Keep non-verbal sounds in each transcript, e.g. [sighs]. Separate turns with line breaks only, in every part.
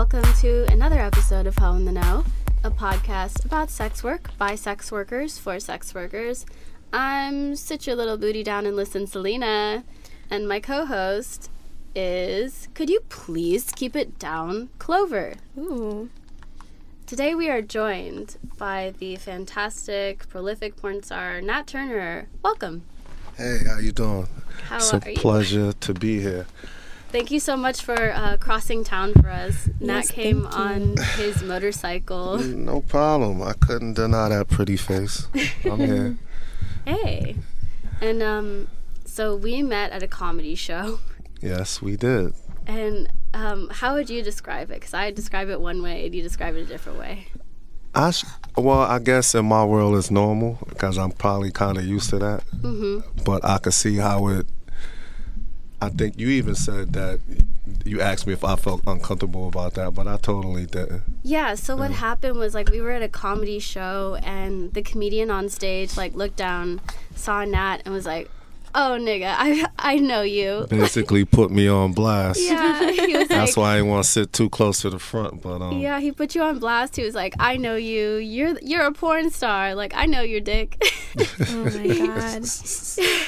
welcome to another episode of How in the Know, a podcast about sex work by sex workers for sex workers. I'm sit your little booty down and listen, Selena, and my co-host is. Could you please keep it down, Clover?
Ooh.
Today we are joined by the fantastic, prolific porn star Nat Turner. Welcome.
Hey, how you doing?
How
it's a
are you?
pleasure to be here.
Thank you so much for uh, crossing town for us. Nat
Yes,
came on his motorcycle. [laughs]
No problem. I couldn't deny that pretty face. I'm here. [laughs]
Hey. And um so we met at a comedy show. [laughs]
Yes, we did.
And um how would you describe it? Cuz I describe it one way and you describe it a different way.
I sh- well, I guess in my world it's normal because I'm probably kind of used to that.
Mhm.
But I could see how it. I think you even said that you asked me if I felt uncomfortable about that, but I totally didn't.
Yeah, so what happened was like we were at a comedy show and the comedian on stage like looked down, saw Nat and was like, "Oh nigga, I I know you."
Basically, put me on blast.
Yeah, he was
That's
like,
why I didn't want to sit too close to the front. But um,
Yeah, he put you on blast. He was like, "I know you. You're you're a porn star. Like I know your dick." [laughs]
Oh my [laughs] god.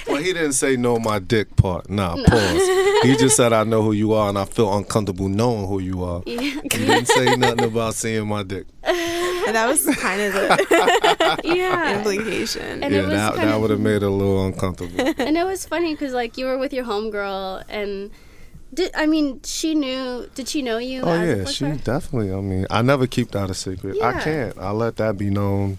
Well, he didn't say know my dick part. Nah, pause. He just [laughs] said I know who you are and I feel uncomfortable knowing who you are.
yeah.
He didn't say nothing about seeing my dick.
And that was kind of the
yeah.
implication.
And it
yeah,
was
that, that would have made it a little uncomfortable.
And it was funny because like you were with your homegirl and. Did, I mean, she knew. Did she know you?
Oh yeah, she
star?
definitely. I mean, I never keep that a secret. I can't. I let that be known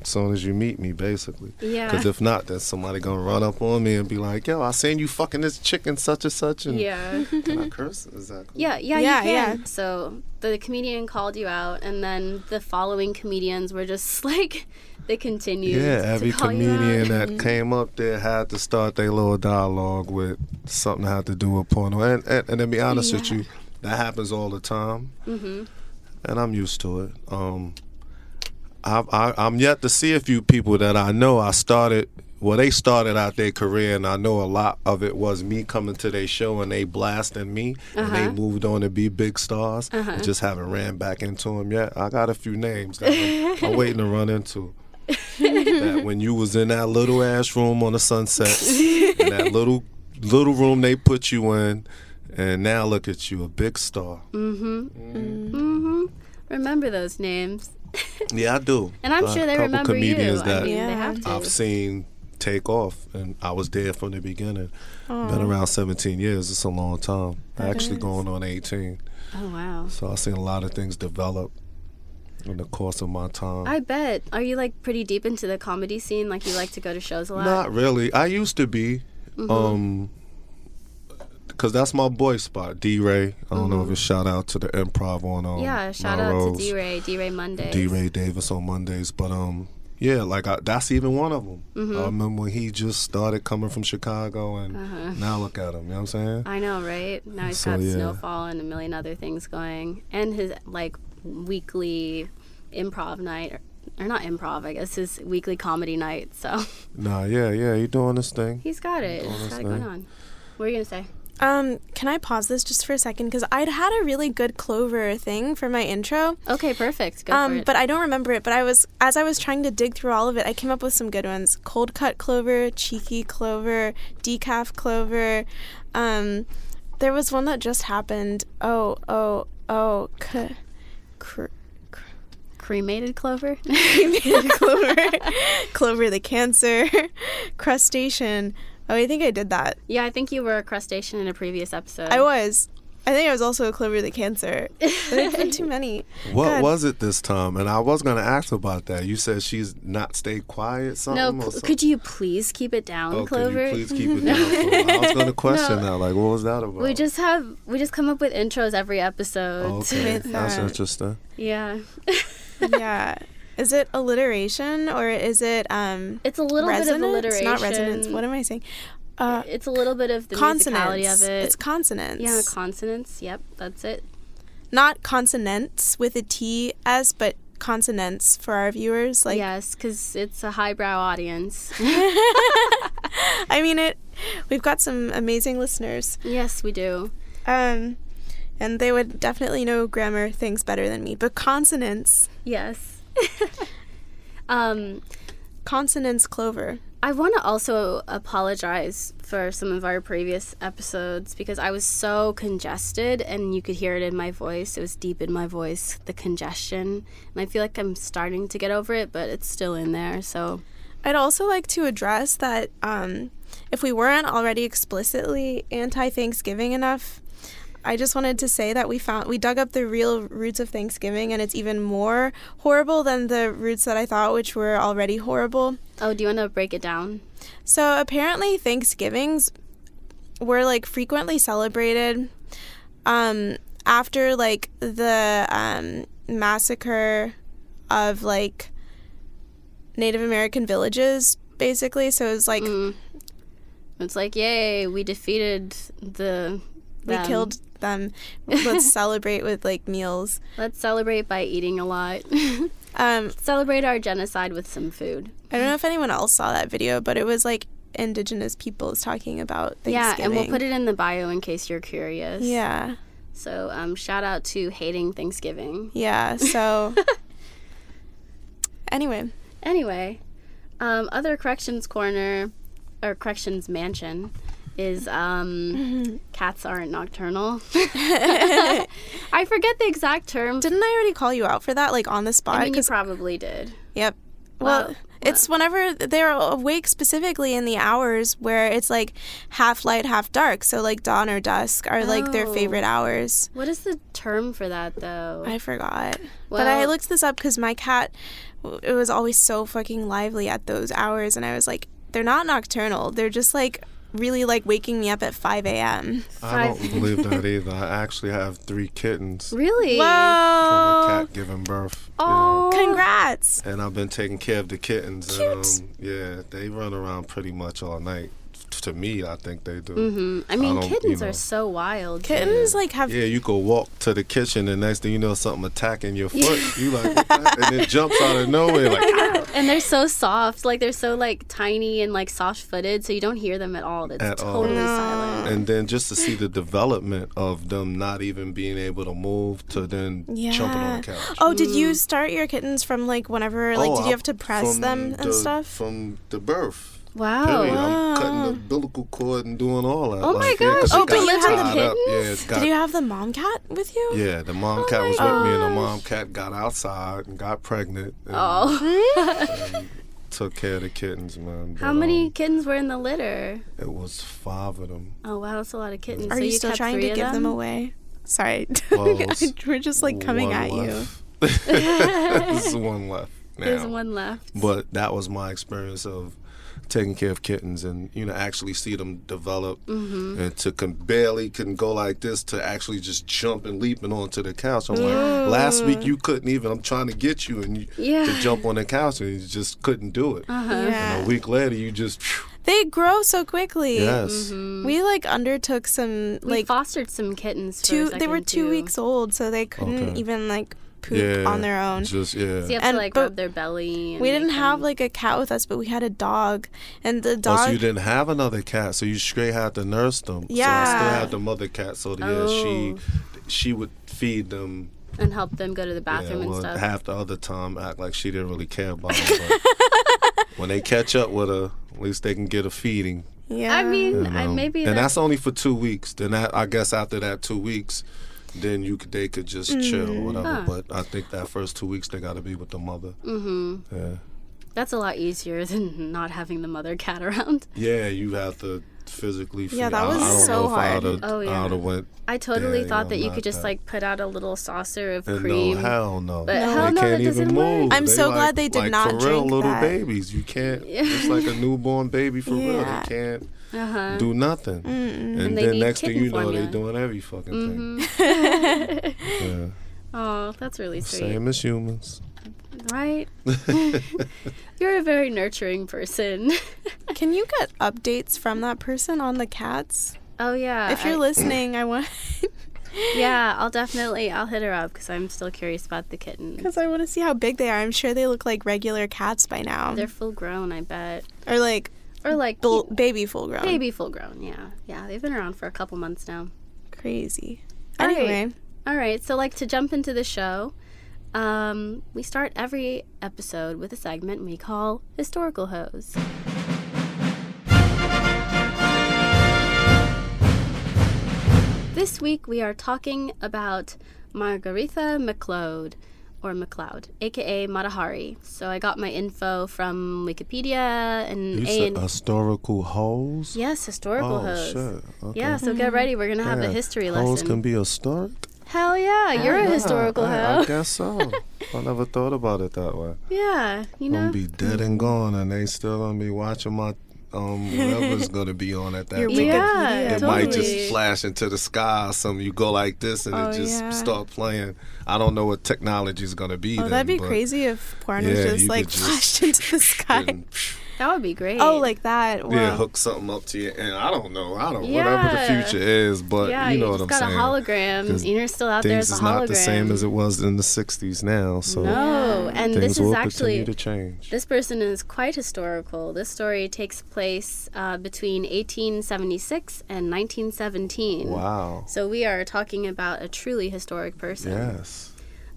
as soon as you meet me, basically.
Yeah.
Because if not, then somebody gonna run up on me and be like, "Yo, I seen you fucking this chicken such and such." And
Yeah. [laughs]
can I [laughs] curse? Is that cool?
Yeah, yeah,
Yeah,
you can.
yeah.
So the comedian called you out, and then the following comedians were just [laughs] like, they continued.
Yeah,
to
every
call you out.
comedian that came up there had to start their little dialogue with something that had to do with porno. And, and, and to be honest with you, that happens all the time,
Mhm.
and I'm used to it. Um, I, I, I'm yet to see a few people that I know. I started, well, they started out their career, and I know a lot of it was me coming to their show and they blasting me, and they
Uh-huh.
moved on to be big stars.
Uh-huh.
I just haven't ran back into them yet. I got a few names that I'm, I'm waiting to run into that when you was in that little ass room on the sunset, in that little little room they put you in, and now look at you, a big star.
Mm-hmm. mm-hmm Remember those names.
Yeah, I do.
And I'm sure they remember you.
comedians
I
that
mean, they
Yeah.
have to.
I've seen take off, and I was there from the beginning.
Aw.
Been around 17 years. It's a long time.
That
Actually,
is.
going on 18.
oh, wow.
So I've seen a lot of things develop in the course of my time.
I bet. Are you like pretty deep into the comedy scene? Like you like to go to shows a lot?
Not really. I used to be.
Mm-hmm.
Um, because that's my boy spot, DeRay. I don't know if it's shout out to the improv on um,
Mm-hmm. yeah, shout out
Melrose.
to D Ray, DeRay Mondays.
D Ray Davis on Mondays, but um, yeah, like I, that's even one of them.
Mm-hmm.
I remember when he just started coming from Chicago, and
Uh-huh.
now look at him. You know what I'm saying?
I know, right? Now he's
So,
got
yeah.
Snowfall and a million other things going, and his like weekly improv night, or, or not improv, I guess his weekly comedy night. So [laughs]
Nah, yeah, yeah, he doing this thing.
he's got it. He's got it
Honestly.
going on. What are you gonna say?
Um, can I pause this just for a second? Because I'd had a really good Clover thing for my intro.
Okay, perfect. Go for
Um,
it.
but I don't remember it. But I was as I was trying to dig through all of it, I came up with some good ones: cold cut clover, cheeky clover, decaf clover. Um, there was one that just happened. Oh, oh, oh, c- cr-
cremated clover. [laughs]
clover, [laughs] clover the cancer, crustacean. Oh, I think I did that.
yeah, I think you were a crustacean in a previous episode.
I was. I think I was also a clover the cancer. But it's been too [laughs] many.
What
God.
was it this time? And I was gonna ask about that. You said she's not stayed quiet. Something.
No,
or something?
could you please keep it down,
Oh,
Clover?
could you please keep it down? I was [laughs] gonna question
No.
that. Like, what was that about?
We just have we just come up with intros every episode.
Oh, okay, that's
uh,
interesting.
Yeah, [laughs]
yeah. Is it alliteration or is it um
it's a little
resonance?
bit of alliteration.
Not resonance. What am I saying? Uh,
It's a little bit of the musicality of it.
It's consonants.
yeah, consonants. Yep, that's it.
Not consonants with a T S, but consonants for our viewers. Like,
yes, because it's a highbrow audience. [laughs] [laughs]
I mean, it. We've got some amazing listeners.
yes, we do.
Um, And they would definitely know grammar things better than me. But consonants,
Yes. [laughs] um,
consonants, clover.
I want to also apologize for some of our previous episodes because I was so congested and you could hear it in my voice. It was deep in my voice, the congestion. And I feel like I'm starting to get over it, but it's still in there. So,
I'd also like to address that um, if we weren't already explicitly anti Thanksgiving enough, I just wanted to say that we found we dug up the real roots of Thanksgiving, and it's even more horrible than the roots that I thought, which were already horrible.
oh, do you want to break it down?
So apparently, Thanksgivings were like frequently celebrated um, after like the um, massacre of like Native American villages, basically. So it was like
Mm. It's like, yay, we defeated the.
we killed them. [laughs] Let's celebrate with like meals.
Let's celebrate by eating a lot. [laughs]
Um, [laughs]
celebrate our genocide with some food.
I don't know if anyone else saw that video, but it was like indigenous peoples talking about Thanksgiving.
Yeah, and we'll put it in the bio in case you're curious.
Yeah,
So, um, shout out to hating Thanksgiving.
yeah. So anyway,
Anyway, um, other corrections corner or corrections mansion is um, [laughs] cats aren't nocturnal. [laughs] [laughs] I forget the exact term.
didn't I already call you out for that, like on the spot?
I mean, you probably did.
Yep.
Well,
Well, it's whenever they're awake specifically in the hours where it's like half light, half dark. So like dawn or dusk are like their
Oh.
favorite hours.
What is the term for that, though?
I forgot. but I looked this up because my cat, it was always so fucking lively at those hours. And I was like, they're not nocturnal. They're just like really like waking me up at 5 a.m.
I don't believe that [laughs] either. I actually have three kittens
really?
from a cat giving birth.
Oh,
Congrats.
And I've been taking care of the kittens.
Cute.
And, um, yeah, they run around pretty much all night. To me, I think they do.
hmm I mean,
don't- you
kittens
know.
are so wild. too.
Kittens like have
Yeah, you go walk to the kitchen, and next thing you know, something attacking your foot. You like, and it jumps out of nowhere, like, "Ah,"
and they're so soft. Like they're so like tiny and like soft-footed, so you don't hear them at all. It's
At all.
totally silent.
and then just to see the development of them not even being able to move to then jumping on the couch.
Oh, did you start your kittens from like whenever? Like,
Oh,
did you have to press
from
them and
the-
stuff?
From the birth.
Wow.
Period. I'm cutting the umbilical cord and doing all that.
Oh my
like, yeah, 'cause
gosh,
it
oh, but you had the
tied. Yeah,
kittens?
got,
Did you have the mom cat with you?
yeah, the mom cat
my
was with me, and the mom cat got outside and got pregnant. And,
Oh, [laughs]
and [laughs] took care of the kittens, man.
how many
um,
kittens were in the litter?
it was five of them.
Oh wow, that's a lot of kittens.
Are
so
you,
you
still
kept
trying to give them?
them
away? Sorry, [laughs]
Well,
we're just like coming
One
at you.
left. There's one left now.
There's one left.
But that was my experience of taking care of kittens and you know actually see them develop
Mm-hmm.
and to can barely can go like this to actually just jumping leaping onto the couch. I'm like, last week you couldn't even. I'm trying to get you and you
Yeah.
to jump on the couch and you just couldn't do it.
Uh-huh.
Yeah.
And a week later, you just
They grow so quickly.
yes.
We like undertook some
We
like
fostered some kittens. For a
two. They were two
too.
weeks old, so they couldn't
Okay.
even like poop
Yeah,
on their own.
Just yeah.
So you have
And-
to like rub their belly. And
We didn't have
them-
like a cat with us, but we had a dog, and the
Oh,
dog.
so you didn't have another cat, so you straight had to nurse them. So I
Yeah.
still had the mother cat, so yeah, she
Oh.
she would feed them.
and help them go to the bathroom
yeah,
and stuff.
half the other time act like she didn't really care about them. [laughs] When they catch up with her, at least they can get a feeding.
yeah.
I mean,
you
I, maybe
and
that's
that's only for two weeks. Then that, I guess after that two weeks, then you could, they could just chill or whatever.
Huh.
But I think that first two weeks they got to be with the mother.
Mm-hmm.
Yeah,
That's a lot easier than not having the mother cat around.
yeah, you have to physically. Feed.
Yeah, that was
I, don't
so
know if I
hard.
Oh, yeah.
would have went.
I totally
Yeah,
thought
no,
that you could just
that.
like put out a little saucer of
And
cream.
no, hell no.
But
they
hell no,
can't
that doesn't
even
work.
I'm
They
so
like,
glad they did
like
not
for real
drink
little babies. You can't.
Yeah.
It's like a newborn baby for real.
Yeah.
They can't
Uh-huh.
do nothing.
Mm-mm.
And,
And
then next thing
kitten
you know, they
formula.
doing every fucking
Mhm.
thing. [laughs] Yeah.
oh, that's really sweet.
Same as humans.
Right? [laughs] [laughs] You're a very nurturing person.
Can you get updates from that person on the cats?
oh yeah.
if you're
I-
listening, I want
Yeah, I'll definitely I'll hit her up because I'm still curious about the kittens.
because I want to see how big they are. I'm sure they look like regular cats by now,
They're full grown, I bet,
or like
or like
baby full grown.
baby full grown. Yeah, yeah. They've been around for a couple months now.
crazy.
All right.
Anyway,
All right, so like to jump into the show, um, we start every episode with a segment we call Historical Hose. This week we are talking about Margaretha MacLeod, or MacLeod, aka Matahari. So I got my info from Wikipedia and
You
A
said historical hoes?
yes, historical
Oh,
hose.
shit. Okay.
Yeah, so get ready. We're gonna have a
Yeah,
history
Hoes
lesson.
can be a historic?
Hell yeah, you're a historical
I,
hoe.
I guess so. [laughs] I never thought about it that way.
Yeah, you
I'm
know.
gonna be dead and gone, and they still gonna be watching my um whatever's gonna be on at that
Your.
Yeah,
It
totally.
might just flash into the sky something. You go like this, and
Oh,
it just
yeah.
start playing. I don't know what technology is gonna be.
oh,
then,
that'd be crazy if porn
Yeah,
was just like
just
flashed into the [laughs] sky.
Then,
That would be great.
Oh, like that. Wow.
Yeah, hook something up to you, and I don't know. I don't know.
whatever
the future is, but
yeah,
you know
just
what I'm
got
saying.
a hologram.
'Cause
and You're still out there
Things
as
is
a hologram.
not the same as it was in the '60s now. So
no, and this is actually
to change.
this person is quite historical. This story takes place uh, between 1876 and 1917.
Wow.
So we are talking about a truly historic person.
Yes.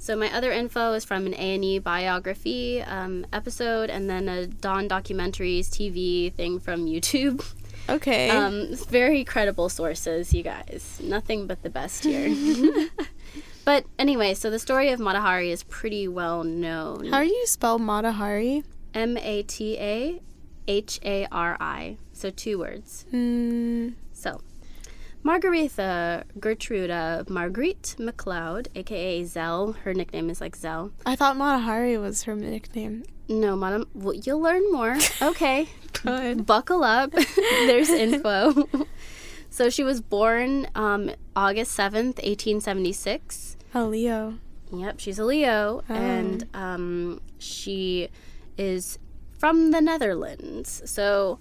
So my other info is from an A&E biography um, episode, and then a Dawn Documentaries TV thing from YouTube.
Okay.
Um, very credible sources, you guys. Nothing but the best here. [laughs] [laughs] but anyway, so the story of Mata Hari is pretty well known.
How do you spell Mata Hari?
M A T A H A R I. So two words.
Mm,
Margaretha Gertruda Marguerite MacLeod, aka Zelle. Her nickname is like Zelle.
I thought Mata Hari was her nickname.
No, madam. Well, you'll learn more. [laughs] Okay.
Good.
Buckle up. [laughs] [laughs] There's info. so she was born um, August 7th, 1876.
A Leo.
Yep, she's a Leo, and um, she is from the Netherlands. So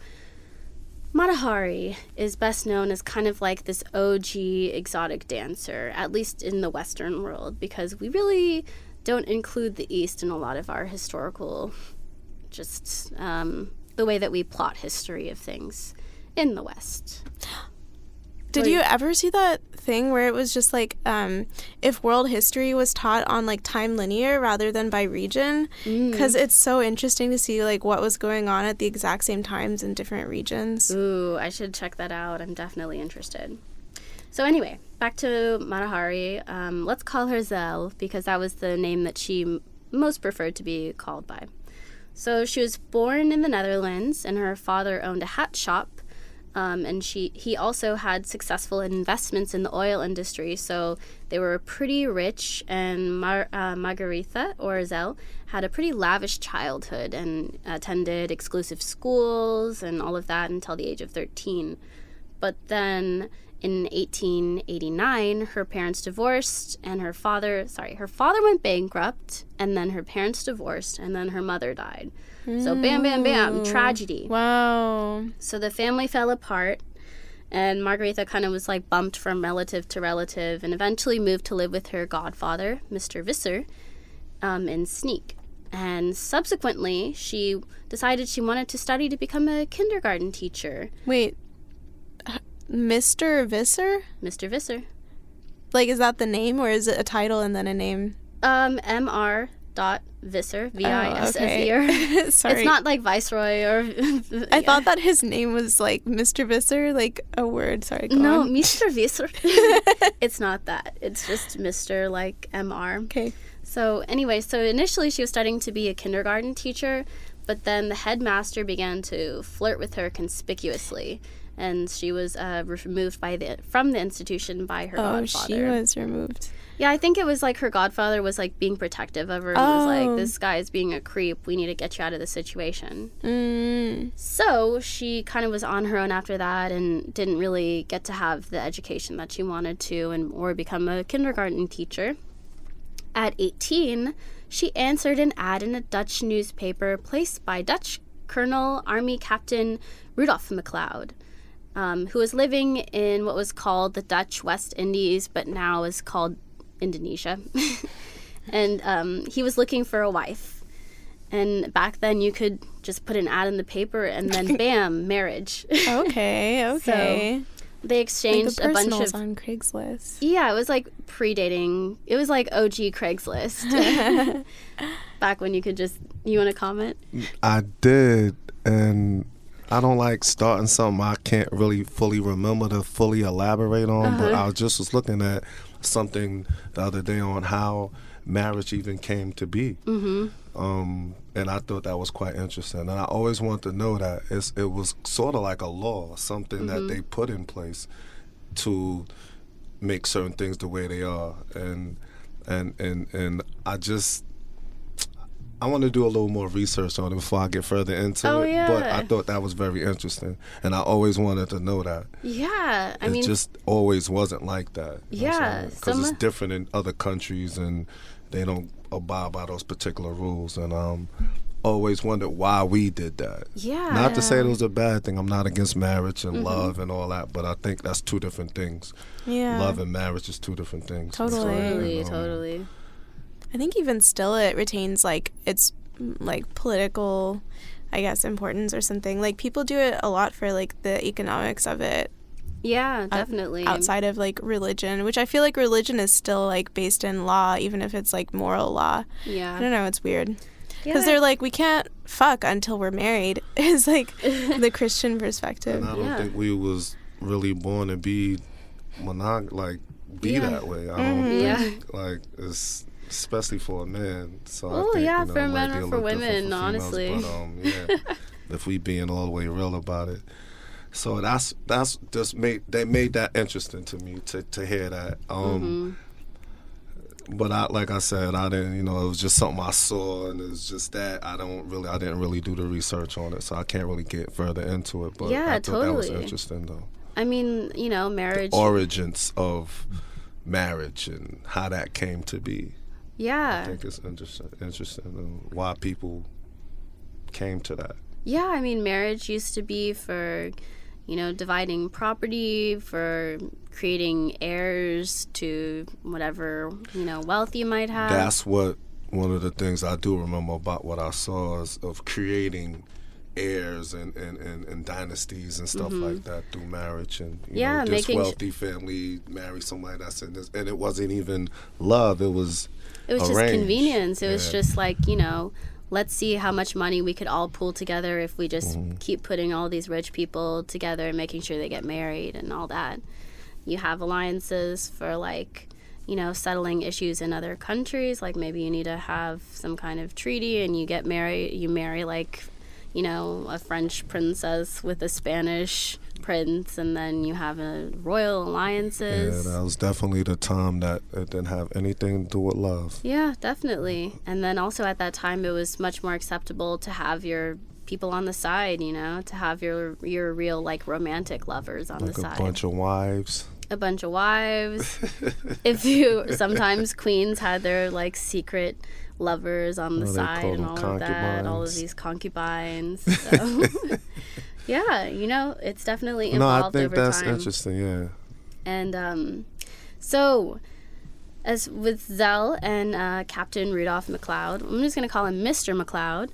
Mata Hari is best known as kind of like this OG exotic dancer, at least in the Western world, because we really don't include the East in a lot of our historical, just um, the way that we plot history of things in the West.
Did you ever see that thing where it was just like um, if world history was taught on like time linear rather than by region?
Mm.
Because it's so interesting to see like what was going on at the exact same times in different regions.
Ooh, I should check that out. I'm definitely interested. So anyway, back to Mata Hari. Um, let's call her Zelle because that was the name that she m- most preferred to be called by. So she was born in the Netherlands, and her father owned a hat shop. Um, and she he also had successful investments in the oil industry, so they were pretty rich. And Mar- uh, Margaretha or Zelle had a pretty lavish childhood and attended exclusive schools and all of that until the age of thirteen. But then in 1889, her parents divorced, and her father, sorry, her father went bankrupt, and then her parents divorced, and then her mother died. So, bam, bam, bam, tragedy.
Wow.
So the family fell apart, and Margaretha kind of was like bumped from relative to relative, and eventually moved to live with her godfather, Mr. Visser, um, in Sneek. And subsequently, she decided she wanted to study to become a kindergarten teacher.
Wait. Mr. Visser?
Mr. Visser.
Like, is that the name or is it a title and then a name?
Um, Mr. Dot Visser, V I S S E R.
okay. [laughs] Sorry.
It's not like Viceroy or. [laughs]
I thought that his name was like Mr. Visser, like a word. Sorry.
No,
on.
Mr. [laughs] Visser. it's not that. It's just Mr. like MR.
Okay.
So, anyway, so initially she was studying to be a kindergarten teacher, but then the headmaster began to flirt with her conspicuously, and she was uh, removed by the from the institution by her
Oh,
godfather.
she was removed.
Yeah, I think it was like her godfather was like being protective of her and was
Oh.
like, "This guy is being a creep. We need to get you out of the situation."
Mm.
So she kind of was on her own after that and didn't really get to have the education that she wanted to and or become a kindergarten teacher. At 18, she answered an ad in a Dutch newspaper placed by Dutch Colonel Army Captain Rudolf MacLeod, um, who was living in what was called the Dutch West Indies, but now is called Indonesia. [laughs] and um, he was looking for a wife. And back then, you could just put an ad in the paper and then [laughs] bam, marriage. [laughs]
Okay. Okay.
they
Like
exchanged
the
a bunch of
on Craigslist.
Yeah, it was like predating. It was like OG Craigslist. Back when you could just. You want to comment?
I did, and I don't like starting something I can't really fully remember to fully elaborate on. But
Uh-huh.
I just was looking at something the other day on how marriage even came to be.
Mm-hmm.
um, and I thought that was quite interesting. And I always wanted to know that it's, it was sort of like a law, something that they put in place to make certain things the way they are. And and and and I just I want to do a little more research on it before I get further into
Oh,
it. But. I thought that was very interesting, and I always wanted to know that.
Yeah, I
it
mean,
just always wasn't like that.
Yeah,
because it's different in other countries, and they don't abide by those particular rules. And um, always wondered why we did that.
yeah.
Not to say it was a bad thing. I'm not against marriage
Mm-hmm.
and love and all that, but I think that's two different things.
Yeah.
Love and marriage is two different things.
Totally.
Totally,
And, um,
totally.
I think even still it retains like its like political I guess importance or something. Like people do it a lot for like the economics of it
Yeah, definitely.
outside of like religion, which I feel like religion is still like based in law even if it's like moral law.
Yeah.
I don't know, it's weird.
Yeah.
Cuz they're like we can't fuck until we're married [laughs] is like the [laughs] Christian perspective.
And I don't
Yeah.
think we was really born to be monog like be
Yeah.
that way. I don't
Mhm.
Yeah.
think like it's especially for a man. So I
Oh, yeah,
you know,
for men or for women,
females,
honestly.
But um, yeah, [laughs] if we being all the way real about it. So that's that's just made they made that interesting to me to to hear that. Um,
Mm-hmm.
But I, like I said, I didn't. You know, it was just something I saw, and it's just that I don't really, I didn't really do the research on it, so I can't really get further into it. But
Yeah,
I thought that was
totally.
interesting, though.
I mean, you know, marriage.
Origins of marriage and how that came to be. I think it's interesting. Interesting why people came to that.
Yeah, I mean, marriage used to be for, you know, dividing property, for creating heirs to whatever, you know, wealth you might have.
That's what one of the things I do remember about what I saw is of creating heirs and, and, and, and dynasties and stuff like that through marriage and you
Mm-hmm. Yeah,
know, this
making sh-
wealthy family marry somebody that's in this and it wasn't even love it was
it was just convenience. It was just like, you know, let's see how much money we could all pool together if we just
Mm-hmm.
keep putting all these rich people together and making sure they get married and all that. You have alliances for like, you know, settling issues in other countries. Like maybe you need to have some kind of treaty and you get married, you marry like, you know, a French princess with a Spanish prince and then you have a royal alliances.
yeah, that was definitely the time that it didn't have anything to do with love
Yeah, definitely. And then also at that time, it was much more acceptable to have your people on the side, you know, to have your your real like romantic lovers on
like
the side.
a bunch of wives
a bunch of wives. [laughs] if you sometimes queens had their like secret lovers on the
Oh,
side and all of that, all of these concubines. [laughs] So. [laughs] yeah, you know, it's definitely
no
evolved
I think
over
that's
time.
interesting yeah
And um, so, as with Zelle and uh, Captain Rudolph MacLeod, I'm just going to call him Mr. MacLeod.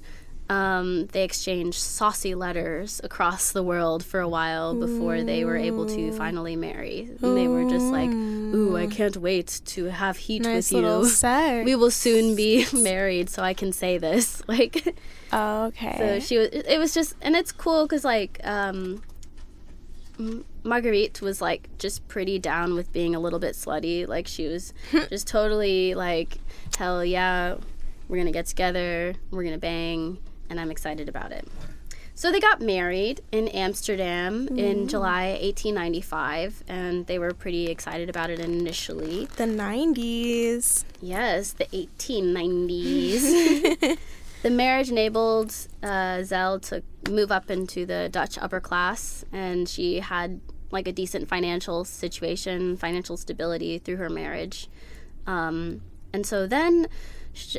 Um, they exchanged saucy letters across the world for a while before they were able to finally marry. And they were just like, "Ooh, I can't wait to have heat
Nice
with you. [laughs]
sex.
We will soon be [laughs] married, so I can say this." [laughs] Like,
Oh, okay.
so she was. It was just, and it's cool because like um, Marguerite was like just pretty down with being a little bit slutty. Like she was just totally like, hell yeah, we're gonna get together, we're gonna bang, and I'm excited about it. So they got married in Amsterdam in July 1895, and they were pretty excited about it initially.
the 90s.
Yes, the 1890s. [laughs] the marriage enabled uh, Zelle to move up into the Dutch upper class, and she had like a decent financial situation, financial stability through her marriage. Um, and so then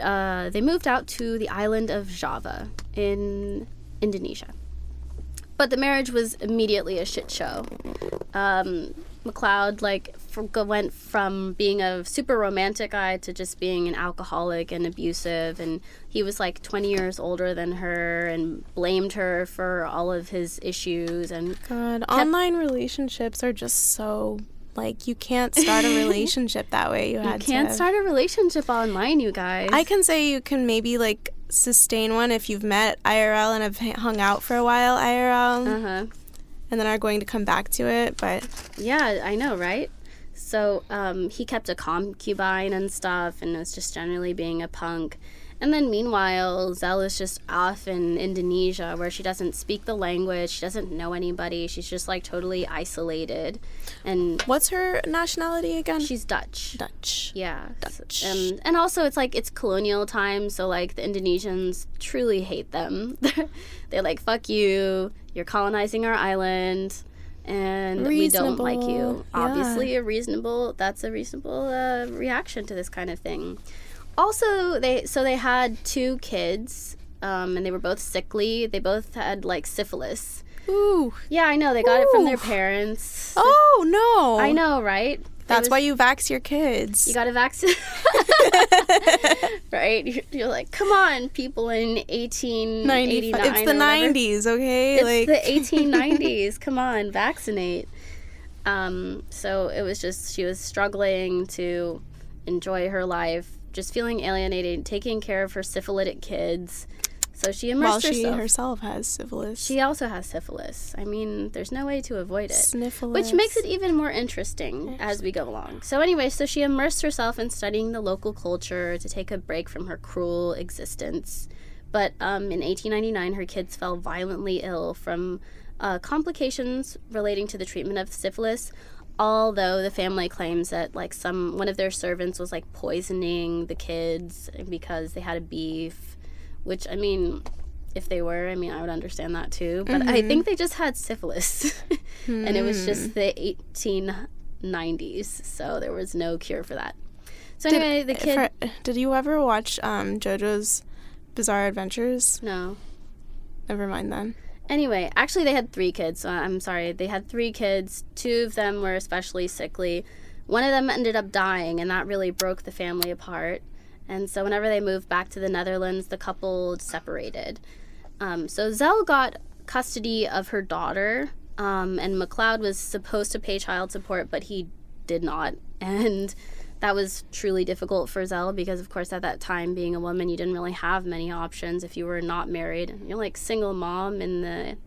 uh, they moved out to the island of Java in Indonesia. but the marriage was immediately a shit show. Um, MacLeod like went from being a super romantic guy to just being an alcoholic and abusive, and he was like 20 years older than her and blamed her for all of his issues and
God, online relationships are just so like you can't start a [laughs] relationship that way. You,
you can't
to.
start a relationship online, you guys.
I can say you can maybe like sustain one if you've met IRL and have hung out for a while IRL
Uh huh.
and then are going to come back to it. But
Yeah, I know, right? So um, he kept a concubine and stuff, and was just generally being a punk. And then meanwhile, Zelle is just off in Indonesia where she doesn't speak the language, she doesn't know anybody, she's just like totally isolated. And
what's her nationality again?
she's Dutch.
Dutch.
Yeah.
Dutch.
Um, and also, it's like it's colonial time, so like the Indonesians truly hate them. [laughs] They're like, fuck you, you're colonizing our island, and we don't like you.
Reasonable, yeah.
Obviously, a reasonable, that's a reasonable uh, reaction to this kind of thing. Also, they so they had two kids, um, and they were both sickly. They both had like syphilis.
Ooh.
Yeah, I know. They got it from their parents.
Oh no.
I know, right?
That's
was-
why you vax your kids.
you got a vaccine, [laughs] right? You're, you're like, come on, people in 1889.
It's the
or
90s, okay?
It's
like [laughs]
the 1890s. come on, vaccinate. Um, so it was just she was struggling to enjoy her life, just feeling alienated, taking care of her syphilitic kids. So she immersed
while she
herself.
herself has syphilis.
She also has syphilis. I mean, there's no way to avoid it.
Sniffles.
Which makes it even more interesting as we go along. So, anyway, so she immersed herself in studying the local culture to take a break from her cruel existence. But um, in 1899, her kids fell violently ill from uh, complications relating to the treatment of syphilis. Although the family claims that like some one of their servants was like poisoning the kids because they had a beef, which I mean, if they were, I mean, I would understand that too. But I think they just had syphilis, [laughs] and it was just the 1890s, so there was no cure for that. So
Did-
anyway, the kid.
for- did you ever watch um, JoJo's Bizarre Adventures?
no.
Never mind then.
Anyway, actually, they had three kids. So I'm sorry. They had three kids. Two of them were especially sickly. One of them ended up dying, and that really broke the family apart. And so, whenever they moved back to the Netherlands, the couple separated. Um, so, Zelle got custody of her daughter, um, and MacLeod was supposed to pay child support, but he did not. [laughs] And that was truly difficult for Zelle because, of course, at that time, being a woman, you didn't really have many options if you were not married. You're like single mom in the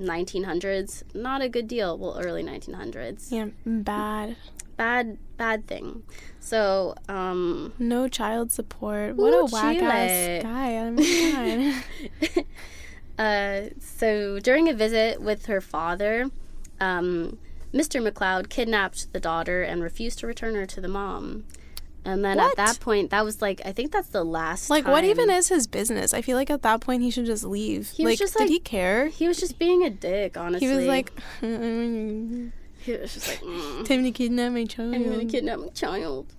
1900s. Not a good deal. Well, early 1900s.
Yeah, bad.
Bad, bad thing. So, um,
No child support. What
Ooh,
a whack ass guy. My god. [laughs]
uh, so during a visit with her father, um, Mr. MacLeod kidnapped the daughter and refused to return her to the mom. And then
What?
at that point, that was like I think that's the last.
like, what even is his business? I feel like at that point he should just leave.
He was
like,
just
did he care?
He was just being a dick, honestly.
He was like, [laughs]
he was just like, mm, [laughs]
time to kidnap my child.
I'm gonna kidnap my child.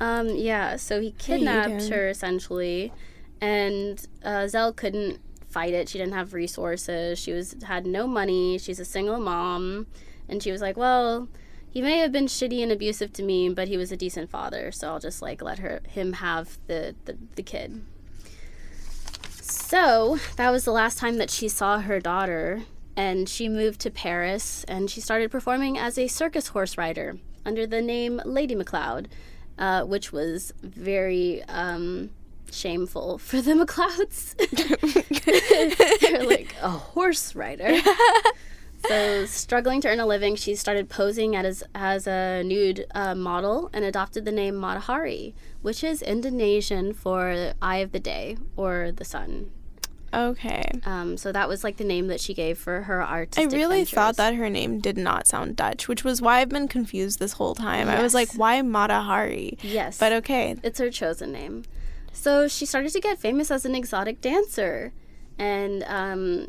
Um, yeah, so he kidnapped her essentially, and uh, Zelle couldn't fight it. She didn't have resources. She was had no money. She's a single mom, and she was like, "Well, he may have been shitty and abusive to me, but he was a decent father, so I'll just like let her him have the the, the kid." So that was the last time that she saw her daughter, and she moved to Paris and she started performing as a circus horse rider under the name Lady MacLeod, uh, which was very um, shameful [laughs] for the MacLeods. [laughs] They're like a horse rider. [laughs] so, struggling to earn a living, she started posing as, as a nude uh, model and adopted the name Mata Hari, which is Indonesian for eye of the day or the sun.
Okay.
Um, so that was like the name that she gave for her artistic.
I really thought that her name did not sound Dutch, which was why I've been confused this whole time. I was like, why Mata Hari?
Yes.
But okay.
It's her chosen name. So she started to get famous as an exotic dancer. And um,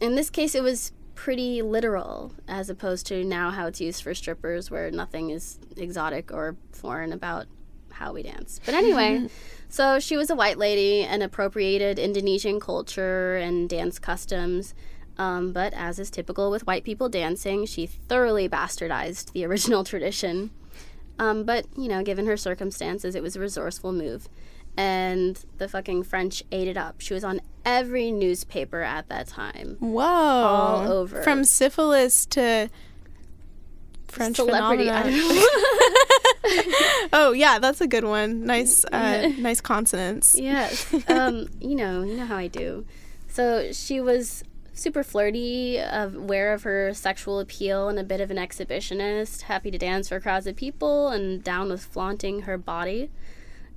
in this case, it was pretty literal, as opposed to now how it's used for strippers, where nothing is exotic or foreign about how we dance. But anyway, [laughs] so she was a white lady and appropriated Indonesian culture and dance customs. Um, but as is typical with white people dancing, she thoroughly bastardized the [laughs] original tradition. Um, but, you know, given her circumstances, it was a resourceful move. And the fucking French ate it up. She was on every newspaper at that time.
Whoa.
All over.
From syphilis to French
Celebrity. I
phenomena.
don't [laughs] know.
Oh yeah, that's a good one. Nice, [laughs] uh, nice consonants.
Yes. [laughs] Um, you know, you know how I do. So she was super flirty, aware of her sexual appeal, and a bit of an exhibitionist, happy to dance for crowds of people, and down with flaunting her body.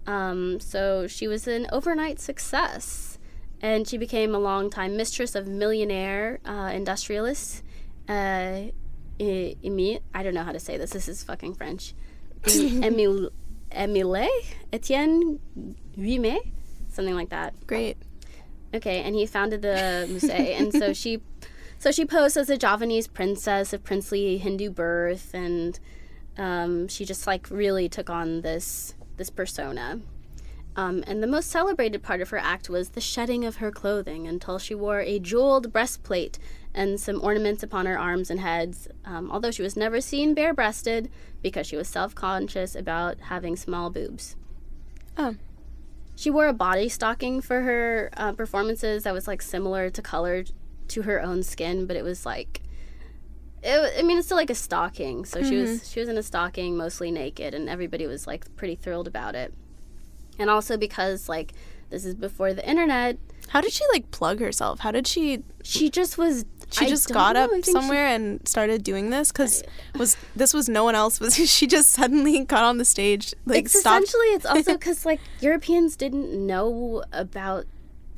Um, so she was an overnight success, and she became a longtime mistress of millionaire uh, industrialist. Uh, E- Emi- I don't know how to say this. This is fucking French. [laughs] Emile, Emile Etienne Guimet, something like that.
Great.
Okay, and he founded the Musée, [laughs] and so she, so she posed as a Javanese princess of princely Hindu birth, and um, she just like really took on this this persona. Um, and the most celebrated part of her act was the shedding of her clothing until she wore a jeweled breastplate and some ornaments upon her arms and heads. Um, although she was never seen bare breasted because she was self conscious about having small boobs.
Oh.
She wore a body stocking for her uh, performances that was like similar to color to her own skin, but it was like, it, I mean, it's still like a stocking. So she was mm-hmm. she was in a stocking, mostly naked, and everybody was like pretty thrilled about it. And also because like this is before the internet,
How did she like plug herself? How did she?
she just was.
She
I
just got
know,
up
think she-
somewhere and started doing this because [laughs] was this was no one else? Was [laughs] she just suddenly got on the stage like
it's
stopped?
essentially it's [laughs] also because like Europeans didn't know about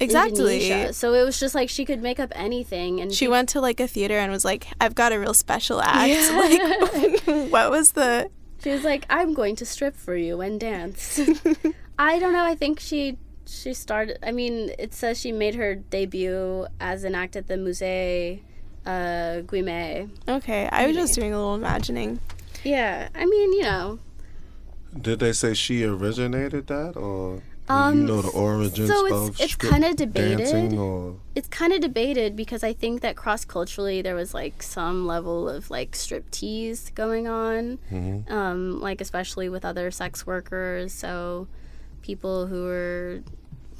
Exactly.
Indonesia, so it was just like she could make up anything, and
She went to like a theater and was like, "I've got a real special act." [laughs] Like, [laughs] what was the?
She was like, "I'm going to strip for you and dance." [laughs] I don't know. I think she she started. I mean, it says she made her debut as an act at the Musée uh, Guimet.
Okay, I was just doing a little imagining.
Yeah, I mean, you know,
Did they say she originated that, or do
Um,
you know the origins
so it's-
of
it's kinda debated.
or
it's kind of debated because I think that cross culturally there was like some level of like striptease going on,
Mm-hmm.
um, like especially with other sex workers. So people who were,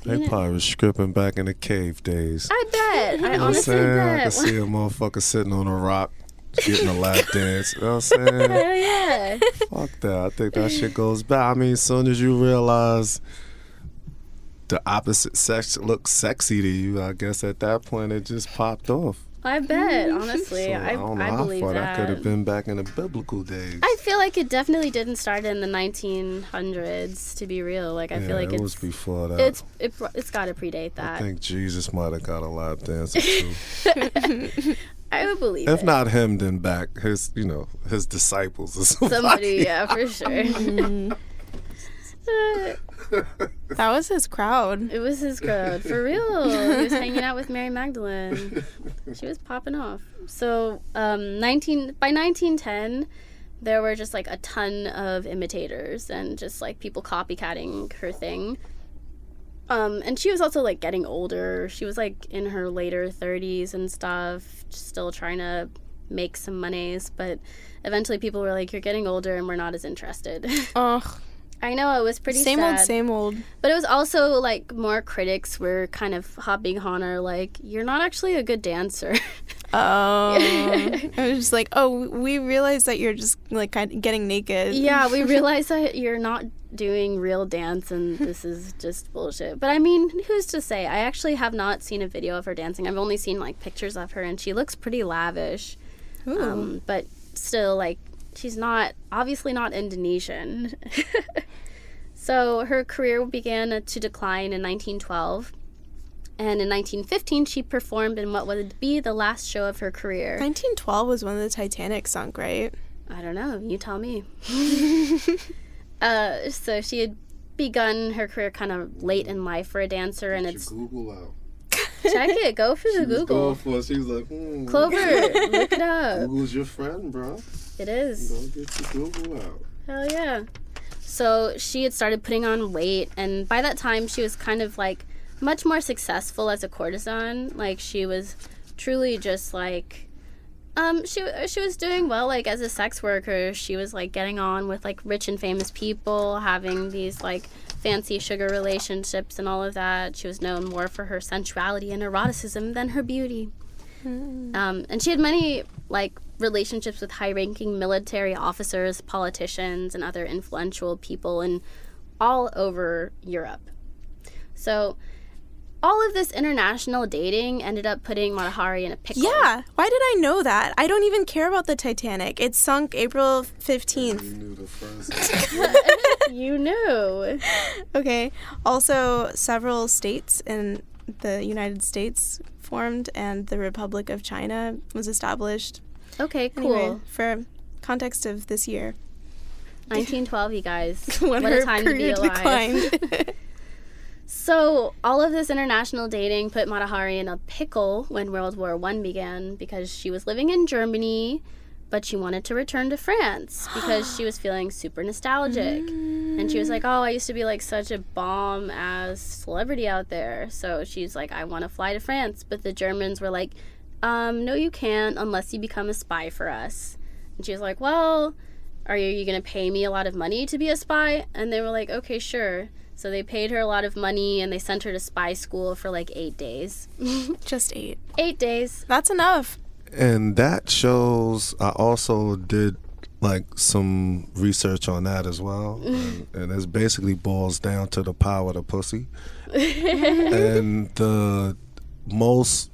they
know-
probably was stripping back in the cave days.
I bet, I
You know what I'm
honestly
saying? I
bet.
can see a motherfucker sitting on a rock getting a lap [laughs] dance. You know what I'm saying?
Hell yeah.
Fuck that. I think that shit goes back. I mean, as soon as you realize the opposite sex looks sexy to you, I guess at that point it just popped off.
I bet, mm-hmm. honestly.
So,
I,
I don't know
I
how
believe
far
that.
that could have been back in the biblical days.
I feel like it definitely didn't start in the 1900s, to be real. Like, I
yeah,
feel like
it was
it's.
before that.
It's it, it's got to predate that.
I think Jesus might have got a lap dancer too. [laughs]
I would believe
if
it.
not him, then back his, you know, his disciples or somebody.
Somebody, yeah, for [laughs] sure. Mm-hmm. [laughs]
That was his crowd.
it was his crowd, for real. He was hanging out with Mary Magdalene. She was popping off. So, um, 19 by 1910, there were just like a ton of imitators and just like people copycatting her thing. Um, and she was also like getting older. She was like in her later 30s and stuff, still trying to make some monies. But eventually, people were like, "You're getting older, and we're not as interested." [laughs]
Oh,
I know it was pretty
same
sad.
old, same old.
But it was also like more critics were kind of hopping on her, like, "You're not actually a good dancer." [laughs]
Oh, [laughs] I was just like, oh, we realized that you're just like kind of getting naked.
yeah, we [laughs] realize that you're not doing real dance and this is just bullshit. But I mean, who's to say? I actually have not seen a video of her dancing. I've only seen like pictures of her and she looks pretty lavish. Um, but still like she's not obviously not Indonesian. So her career began to decline in 1912. And in 1915, she performed in what would be the last show of her career.
1912 was when the Titanic sunk, right?
I don't know. You tell me. [laughs] uh, so she had begun her career kind of late in life for a dancer, and it's
Google out.
check it. Go for the Google.
for it. She was like, hmm,
Clover, look it [laughs] up.
Google's your friend, bro.
It is.
Don't get your Google out.
Hell yeah. So she had started putting on weight, and by that time, she was kind of like much more successful as a courtesan. Like she was truly just like um she she was doing well like as a sex worker. She was like getting on with like rich and famous people having these like fancy sugar relationships and all of that. She was known more for her sensuality and eroticism than her beauty. Um, and she had many like relationships with high-ranking military officers politicians and other influential people in all over europe so all of this international dating ended up putting Mata Hari in a pickle.
Yeah. Why did I know that? I don't even care about the Titanic. It sunk April 15th.
You knew the first. [laughs]
You knew.
Okay. Also, several states in the United States formed and the Republic of China was established.
Okay, cool.
Anyway, for context of this year. [laughs]
1912, you guys. [laughs] what a time to be alive. [laughs] So, all of this international dating put Mata Hari in a pickle when World War One began because she was living in Germany, but she wanted to return to France [gasps] because she was feeling super nostalgic. And she was like, Oh, I used to be like such a bomb ass celebrity out there. So she's like, I want to fly to France. But the Germans were like, um, No, you can't unless you become a spy for us. And she was like, Well, are you, you going to pay me a lot of money to be a spy? And they were like, Okay, sure. So they paid her a lot of money and they sent her to spy school for like eight days. [laughs]
Just eight.
eight days.
That's enough.
and that shows. I also did like some research on that as well, [laughs] and, and it basically boils down to the power of the pussy, [laughs] and the most